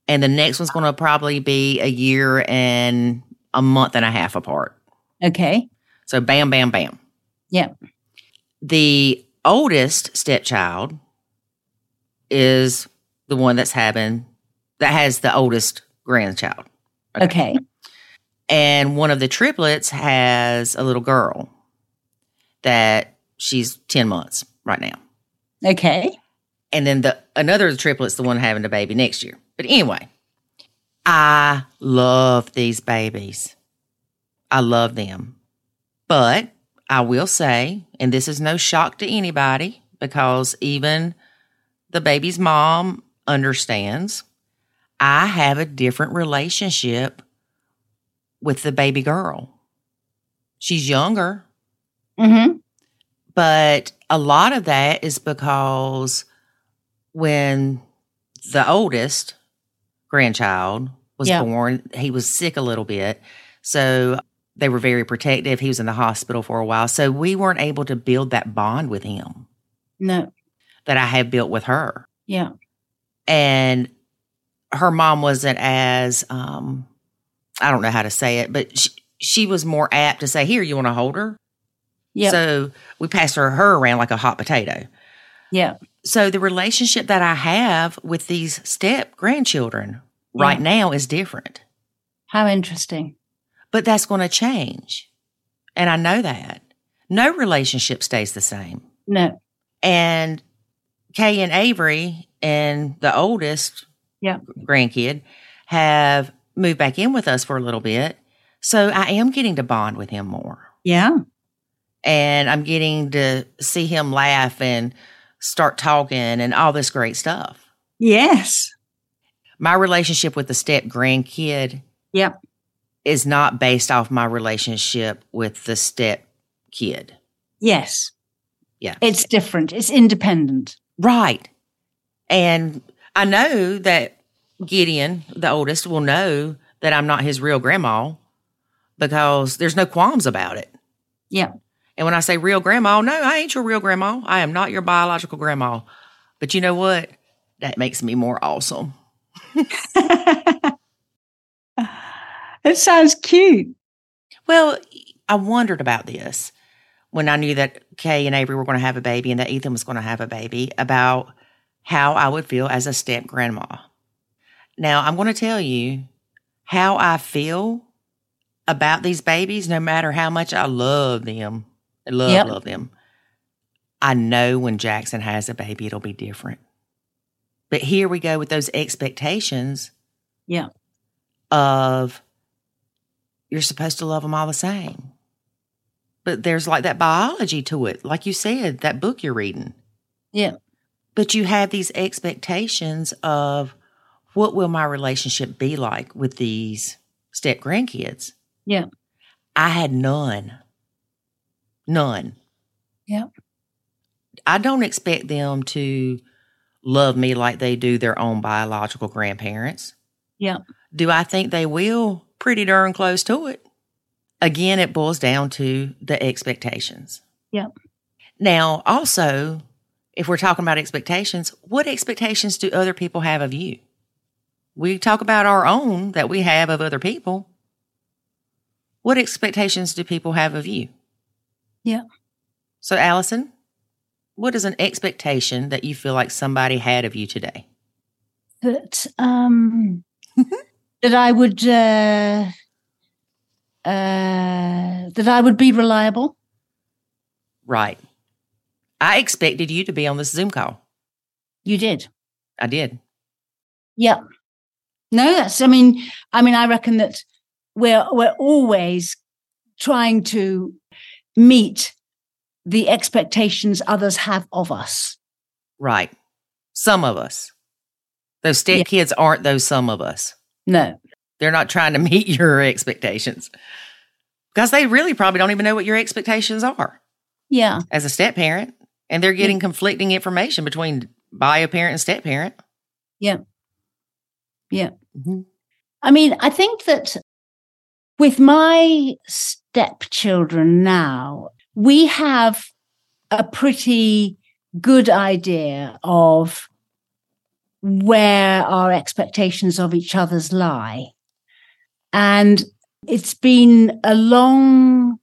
And the next one's going to probably be a year and a month and a half apart. Okay. So bam, bam, bam. Yeah. The oldest stepchild is the one that's having that has the oldest grandchild. Okay. And one of the triplets has a little girl that she's 10 months right now. Okay. And then the another of the triplets, the one having the baby next year. But anyway, I love these babies. I love them. But I will say, and this is no shock to anybody because even the baby's mom understands, I have a different relationship with the baby girl. She's younger, Mm-hmm. but a lot of that is because when the oldest grandchild was Yeah. born, he was sick a little bit. So they were very protective. He was in the hospital for a while. So we weren't able to build that bond with him No. that I had built with her. Yeah. and her mom wasn't as um i don't know how to say it but she, she was more apt to say here you want to hold her Yeah. so we passed her her around like a hot potato yeah. So the relationship that i have with these step grandchildren right now is different How interesting. but that's going to change and i know that no relationship stays the same No. and Kay and Avery and the oldest Yeah. grandkid have moved back in with us for a little bit. So I am getting to bond with him more. Yeah. And I'm getting to see him laugh and start talking and all this great stuff. Yes. My relationship with the step grandkid yep. is not based off my relationship with the step kid. Yes. Yeah. It's different. It's independent. Right. And I know that Gideon, the oldest, will know that I'm not his real grandma because there's no qualms about it. Yeah. And when I say real grandma, no, I ain't your real grandma. I am not your biological grandma. But you know what? That makes me more awesome. it sounds cute. Well, I wondered about this when I knew that Kay and Avery were going to have a baby and that Ethan was going to have a baby about how I would feel as a step grandma. Now, I'm going to tell you how I feel about these babies, no matter how much I love them. I love, Yep. love them. I know when Jackson has a baby, it'll be different. But here we go with those expectations Yeah. of you're supposed to love them all the same. But there's like that biology to it, like you said, that book you're reading. Yeah. But you have these expectations of what will my relationship be like with these step grandkids? Yeah. I had none. None. Yeah. I don't expect them to love me like they do their own biological grandparents. Yeah. Do I think they will? Pretty darn close to it. Again, it boils down to the expectations. Yeah. Now, also, if we're talking about expectations, what expectations do other people have of you? We talk about our own that we have of other people. What expectations do people have of you? Yeah. So, Alison, what is an expectation that you feel like somebody had of you today? That um that I would uh uh that I would be reliable. Right. I expected you to be on this Zoom call. You did. I did. Yeah. No, that's I mean, I mean, I reckon that we're we're always trying to meet the expectations others have of us. Right. Some of us. Those step Yeah. kids aren't those some of us. No. They're not trying to meet your expectations because they really probably don't even know what your expectations are Yeah. as a step parent. And they're getting conflicting information between bio parent and step parent. Yeah. Yeah. Mhm. I mean, I think that with my stepchildren now, we have a pretty good idea of where our expectations of each other's lie. And it's been a long,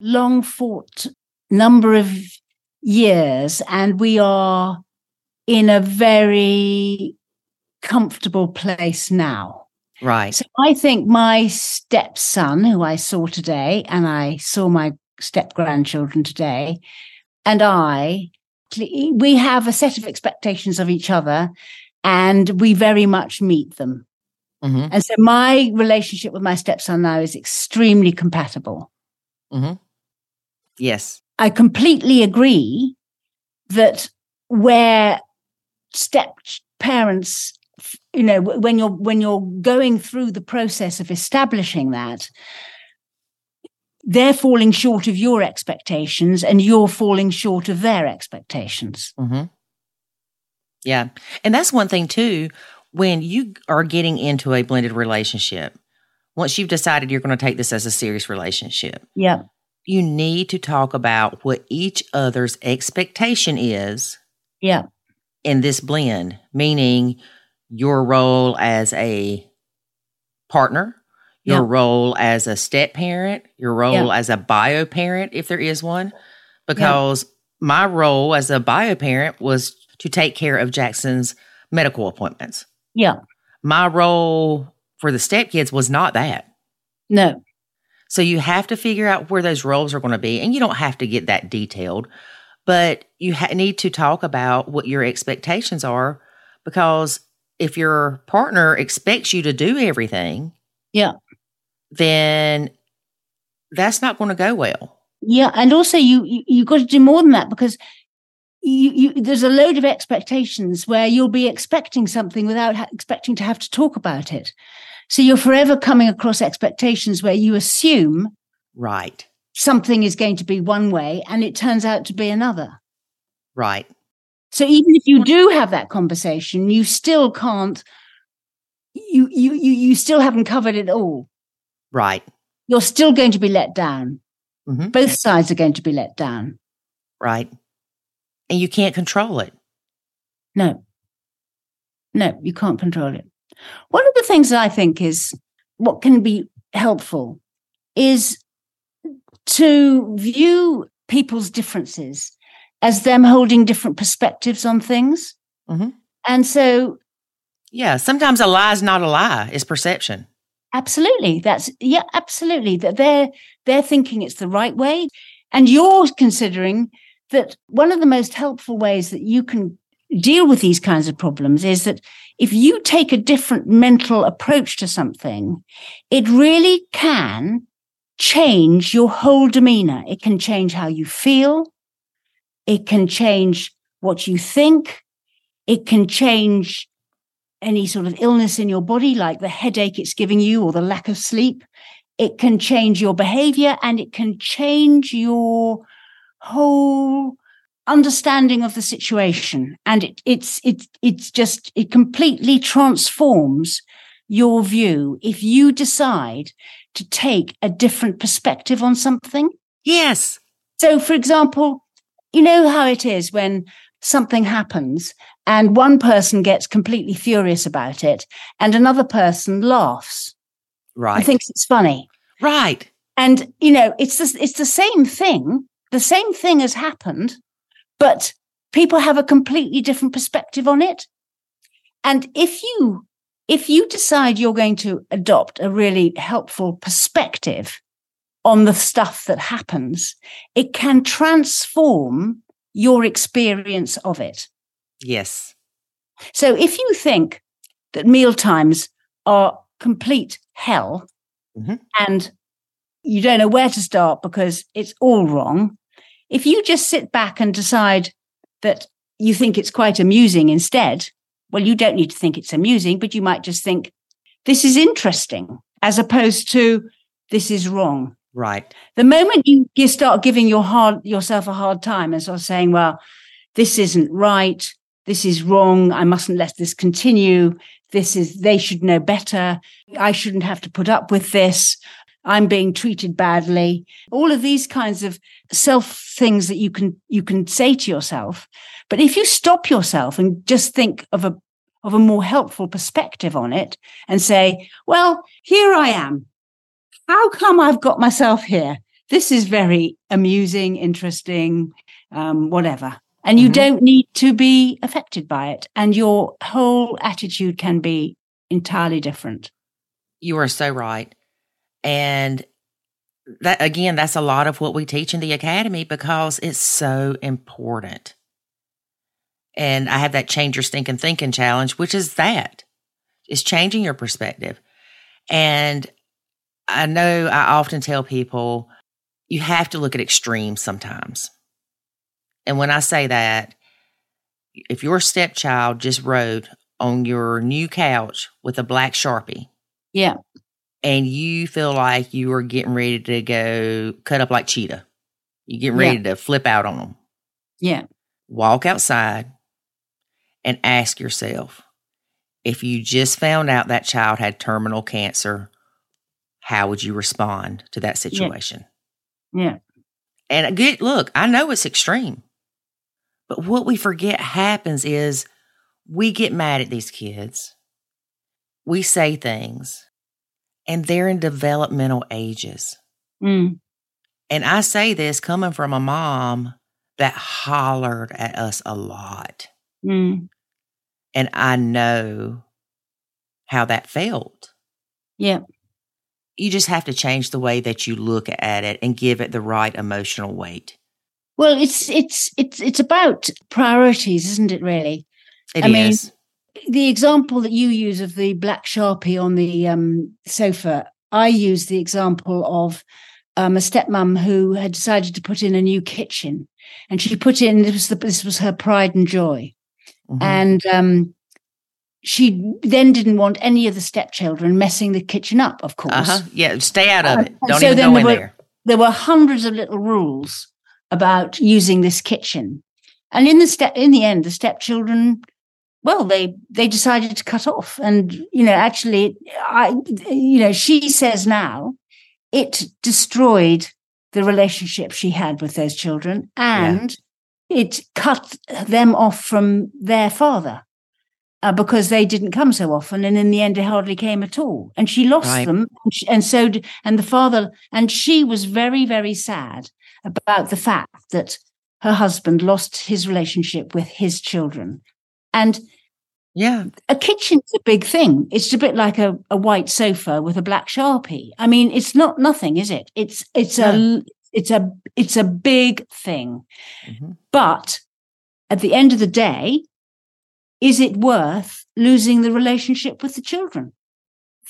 long fought number of years, and we are in a very comfortable place now. Right. So I think my stepson, who I saw today, and I saw my step grandchildren today, and I, we have a set of expectations of each other, and we very much meet them. hmm And so my relationship with my stepson now is extremely compatible. hmm Yes. I completely agree that where step parents you know when you're when you're going through the process of establishing that they're falling short of your expectations and you're falling short of their expectations. Mm-hmm. Yeah. And that's one thing, too, when you are getting into a blended relationship, once you've decided you're going to take this as a serious relationship, Yeah. you need to talk about what each other's expectation is Yeah. in this blend, meaning your role as a partner, your Yeah. role as a step parent, your role as a bio parent, if there is one. Because my role as a bio parent was to take care of Jackson's medical appointments. Yeah. My role for the stepkids was not that. No. So you have to figure out where those roles are going to be, and you don't have to get that detailed, but you ha- need to talk about what your expectations are because if your partner expects you to do everything, Yeah. then that's not going to go well. Yeah. And also you, you you've got to do more than that because you, you there's a load of expectations where you'll be expecting something without ha- expecting to have to talk about it. So you're forever coming across expectations where you assume Right. something is going to be one way and it turns out to be another. Right. So even if you do have that conversation, you still can't you you you you still haven't covered it all. Right. You're still going to be let down. Mhm. Both sides are going to be let down. Right. And you can't control it. No. No, you can't control it. One of the things that I think is what can be helpful is to view people's differences as them holding different perspectives on things. Mhm. And so Yeah. Sometimes a lie is not a lie, it's perception. Absolutely. That's yeah, absolutely. That they're they're thinking it's the right way. And you're considering that one of the most helpful ways that you can deal with these kinds of problems is that if you take a different mental approach to something, it really can change your whole demeanor. It can change how you feel. It can change what you think. It can change any sort of illness in your body, like the headache it's giving you or the lack of sleep. It can change your behavior and it can change your whole understanding of the situation. And it, it's, it's, it's just, it completely transforms your view if you decide to take a different perspective on something. Yes. So, for example, you know how it is when something happens and one person gets completely furious about it and another person laughs Right. and thinks it's funny. right. And, you know, it's the, it's the same thing. The same thing has happened, but people have a completely different perspective on it. And if you, if you decide you're going to adopt a really helpful perspective on the stuff that happens, it can transform your experience of it. Yes. So if you think that meal times are complete hell Mhm. and you don't know where to start because it's all wrong, if you just sit back and decide that you think it's quite amusing instead, well, you don't need to think it's amusing, but you might just think this is interesting as opposed to this is wrong. Right. The moment you, you start giving your hard yourself a hard time and sort of saying, well, this isn't right, this is wrong, I mustn't let this continue, this is they should know better, I shouldn't have to put up with this, I'm being treated badly. All of these kinds of self things that you can you can say to yourself. But if you stop yourself and just think of a of a more helpful perspective on it and say, well, here I am how come I've got myself here? This is very amusing, interesting, um, whatever. And you Mhm. don't need to be affected by it. And your whole attitude can be entirely different. You are so right. And that again, that's a lot of what we teach in the academy because it's so important. And I have that change your stinking thinking challenge, which is that is changing your perspective. And I know I often tell people you have to look at extremes sometimes. And when I say that, if your stepchild just rode on your new couch with a black sharpie, Yeah. and you feel like you are getting ready to go cut up like cheetah. You're getting ready to flip out on them. Yeah. Walk outside and ask yourself if you just found out that child had terminal cancer, how would you respond to that situation? Yeah. And a good look, I know it's extreme, but what we forget happens is we get mad at these kids. We say things, and they're in developmental ages. Mm. And I say this coming from a mom that hollered at us a lot. Mm. And I know how that felt. Yeah. You just have to change the way that you look at it and give it the right emotional weight. Well, it's it's it's it's about priorities, isn't it? Really. It I mean, the example that you use of the black sharpie on the um, sofa, I use the example of um, a stepmom who had decided to put in a new kitchen, and she put in this was the, this was her pride and joy, Mhm. and um, she then didn't want any of the stepchildren messing the kitchen up. Of course, uh-huh. Yeah, stay out of Uh, it. Don't so even go there in were- there. there were hundreds of little rules about using this kitchen and in the step in the end the stepchildren well they they decided to cut off and you know actually i you know she says now it destroyed the relationship she had with those children and it cut them off from their father uh, because they didn't come so often and in the end they hardly came at all. And she lost Right. them and, she, and so did, and the father and she was very very sad about the fact that her husband lost his relationship with his children. And Yeah. a kitchen's a big thing. It's a bit like a, a white sofa with a black sharpie. I mean it's not nothing is it? It's it's a it's a it's a big thing. Mhm. but at the end of the day, is it worth losing the relationship with the children?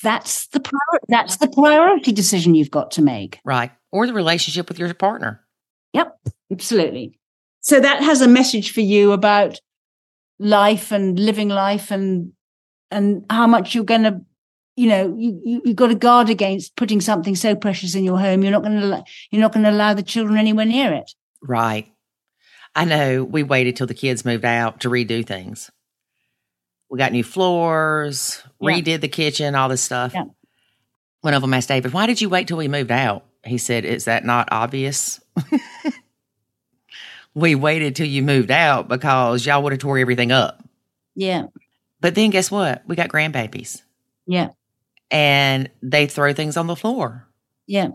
That's the prior- that's the priority decision you've got to make. Right. Or the relationship with your partner. Yep, absolutely. So that has a message for you about life and living life and and how much you're going to you know you, you you've got to guard against putting something so precious in your home you're not going to you're not going to allow the children anywhere near it Right. I know we waited till the kids moved out to redo things. We got new floors, Yeah. redid the kitchen, all this stuff. Yeah. One of them asked David, Why did you wait till we moved out? He said, Is that not obvious? we waited till you moved out because y'all would have tore everything up. yeah But then guess what? We got grandbabies yeah and they throw things on the floor. yeah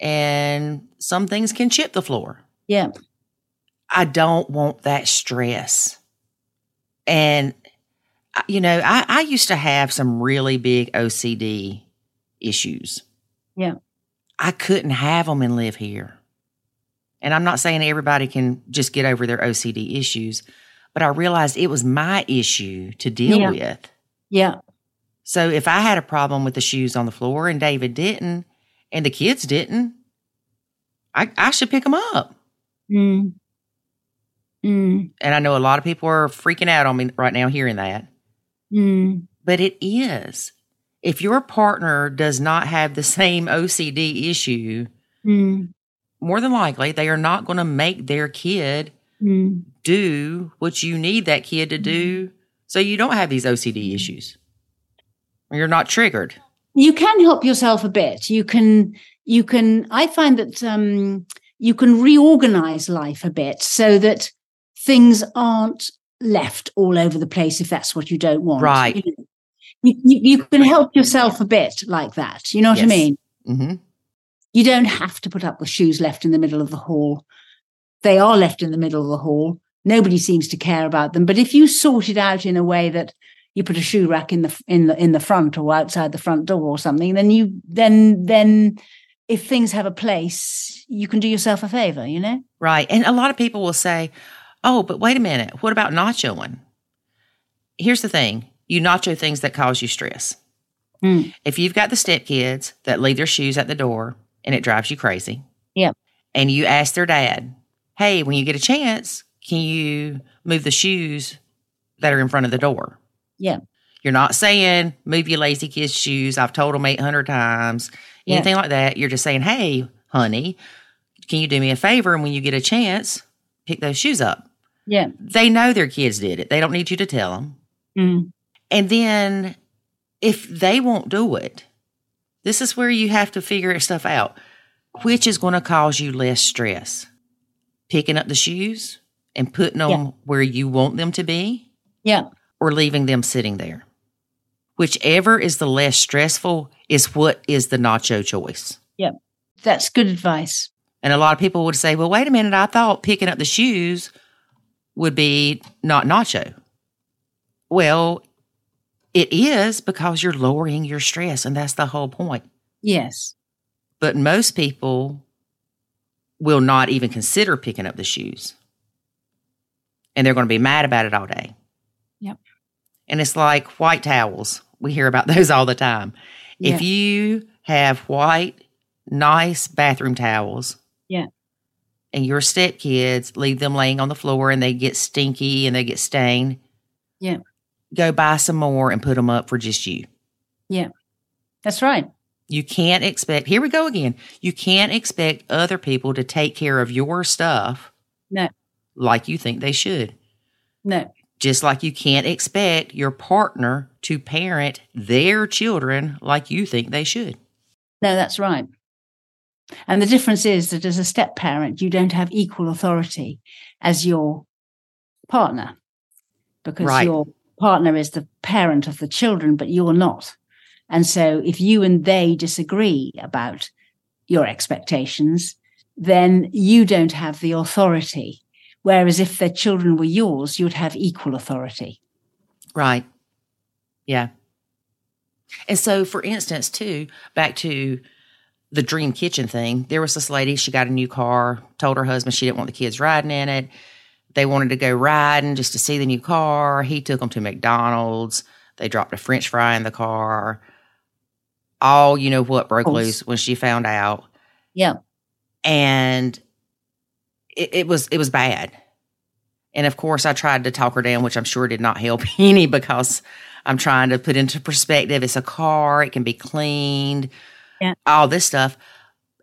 And some things can chip the floor. yeah I don't want that stress. And, you know, I, I used to have some really big OCD issues. Yeah. I couldn't have them and live here. And I'm not saying everybody can just get over their OCD issues, but I realized it was my issue to deal Yeah. with. yeah So if I had a problem with the shoes on the floor and David didn't, and the kids didn't, I, I should pick them up. Mm. Mm. And I know a lot of people are freaking out on me right now hearing that, Mm. but it is. If your partner does not have the same OCD issue, Mm. more than likely they are not going to make their kid Mm. do what you need that kid to do so you don't have these OCD issues. You're not triggered. You can help yourself a bit. You can, you can, I find that um, you can reorganize life a bit so that things aren't left all over the place if that's what you don't want. Right. You, know, you, you can help yourself a bit like that. You know what I Yes. mean? hmm You don't have to put up with shoes left in the middle of the hall. They are left in the middle of the hall. Nobody seems to care about them. But if you sort it out in a way that you put a shoe rack in the in the in the front or outside the front door or something, then you then then if things have a place, you can do yourself a favor. You know? Right. And a lot of people will say, oh, but wait a minute. What about nachoing? Here's the thing you nacho things that cause you stress. Mm. If you've got the stepkids that leave their shoes at the door and it drives you crazy. Yep. And you ask their dad, hey, when you get a chance, can you move the shoes that are in front of the door? Yeah. You're not saying move your lazy kid's shoes. I've told them 800 times, Yeah. anything like that. You're just saying, hey, honey, can you do me a favor? And when you get a chance, pick those shoes up. Yeah. They know their kids did it. They don't need you to tell them. Mm. And then if they won't do it, this is where you have to figure stuff out. Which is going to cause you less stress? Picking up the shoes and putting them Yeah. where you want them to be Yeah. or leaving them sitting there. Whichever is the less stressful is what is the nacho choice. Yeah. That's good advice. And a lot of people would say, well, wait a minute, I thought picking up the shoes would be not nacho. Well, it is because you're lowering your stress, and that's the whole point. Yes. But most people will not even consider picking up the shoes. And they're going to be mad about it all day. Yep. And it's like white towels. We hear about those all the time. If you have white, nice bathroom towels. And your stepkids leave them laying on the floor and they get stinky and they get stained, Yeah. go buy some more and put them up for just you. Yeah. That's right. You can't expect, here we go again. You can't expect other people to take care of your stuff No. like you think they should. No. Just like you can't expect your partner to parent their children like you think they should. No, that's right. And the difference is that as a step parent, you don't have equal authority as your partner because Right. your partner is the parent of the children, but you're not. And so if you and they disagree about your expectations, then you don't have the authority. Whereas if their children were yours, you'd have equal authority. Right. Yeah. And so, for instance, too, back to the dream kitchen thing, there was this lady, she got a new car, told her husband she didn't want the kids riding in it. They wanted to go riding just to see the new car. He took them to McDonald's. They dropped a french fry in the car. All, you know what, broke loose when she found out. Yeah. And it, it was it was bad. And of course, I tried to talk her down, which I'm sure did not help any because I'm trying to put into perspective. It's a car; it can be cleaned, Yeah. all this stuff.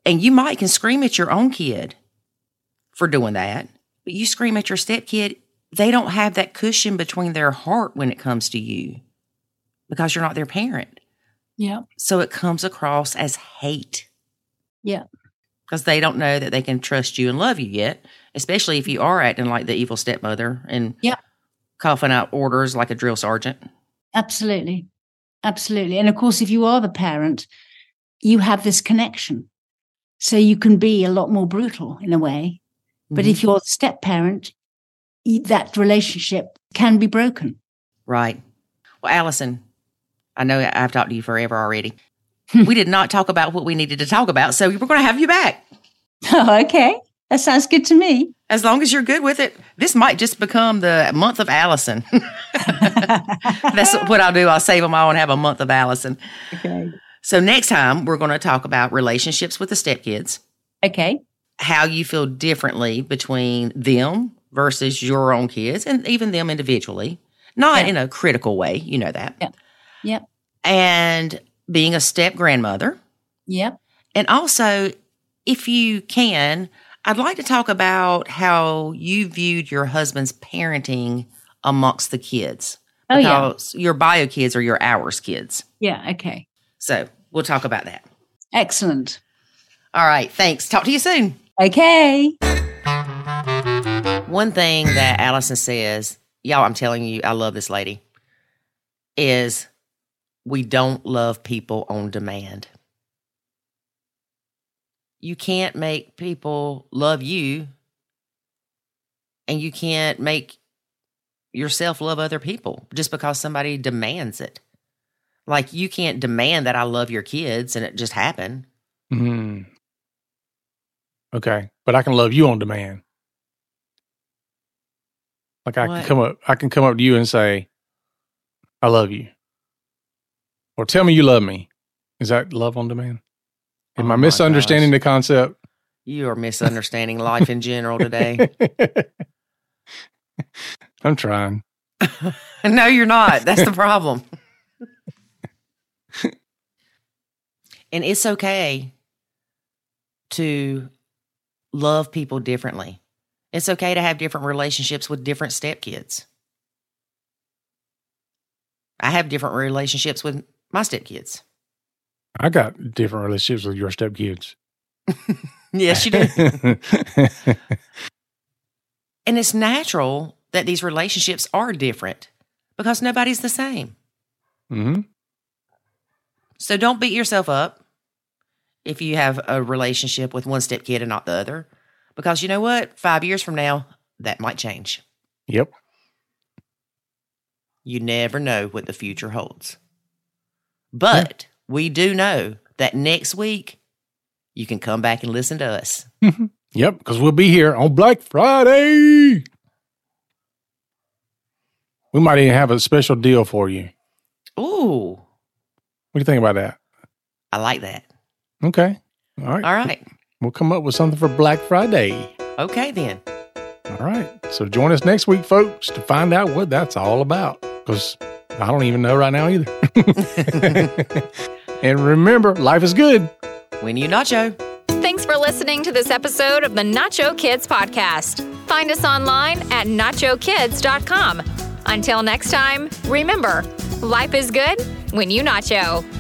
And you might can scream at your own kid for doing that, but you scream at your stepkid, they don't have that cushion between their heart when it comes to you because you're not their parent. Yeah. So it comes across as hate Yeah. because they don't know that they can trust you and love you yet, especially if you are acting like the evil stepmother and Yeah. coughing out orders like a drill sergeant. Absolutely. Absolutely. And of course, if you are the parent, you have this connection. So you can be a lot more brutal in a way. But Mhm. if you're step parent, that relationship can be broken. right. Well, Alison, I know I've talked to you forever already. Hmm. we did not talk about what we needed to talk about, so we're going to have you back. Oh, okay. That sounds good to me. As long as you're good with it, this might just become the month of Alison. That's what I'll do. I'll save them all and have a month of Alison. okay. So next time we're going to talk about relationships with the stepkids. Okay. how you feel differently between them versus your own kids and even them individually, not Yeah. in a critical way, you know that. Yeah. Yep. And being a step grandmother. Yep. And also, if you can, I'd like to talk about how you viewed your husband's parenting amongst the kids. Oh, yeah. Because your bio kids are your ours kids. Yeah. Okay. So we'll talk about that. Excellent. All right. Thanks. Talk to you soon. Okay. One thing that Alison says, y'all, I'm telling you, I love this lady, is we don't love people on demand. You can't make people love you, and you can't make yourself love other people just because somebody demands it. Like, you can't demand that I love your kids and it just happened. Hmm. Okay, but I can love you on demand. Like I What? can come up, I can come up to you and say, "I love you," or tell me you love me. Is that love on demand? Am Oh I misunderstanding the concept? You are misunderstanding life in general today. I'm trying. no, you're not. That's the problem. And it's okay to love people differently. It's okay to have different relationships with different stepkids. I have different relationships with my stepkids. I got different relationships with your stepkids. Yes, you do. and it's natural that these relationships are different because nobody's the same. hmm So don't beat yourself up if you have a relationship with one stepkid and not the other. Because you know what? Five years from now, that might change. Yep. You never know what the future holds. But we do know that next week you can come back and listen to us. Yep. Because we'll be here on Black Friday. We might even have a special deal for you. Ooh, What do you think about that? I like that. Okay. All right. All right. We'll come up with something for Black Friday. Okay, then. All right. So join us next week, folks, to find out what that's all about. Because I don't even know right now either. and remember, life is good. When you nacho. Thanks for listening to this episode of the Nacho Kids Podcast. Find us online at nachokids.com. Until next time, remember, life is good when you nacho.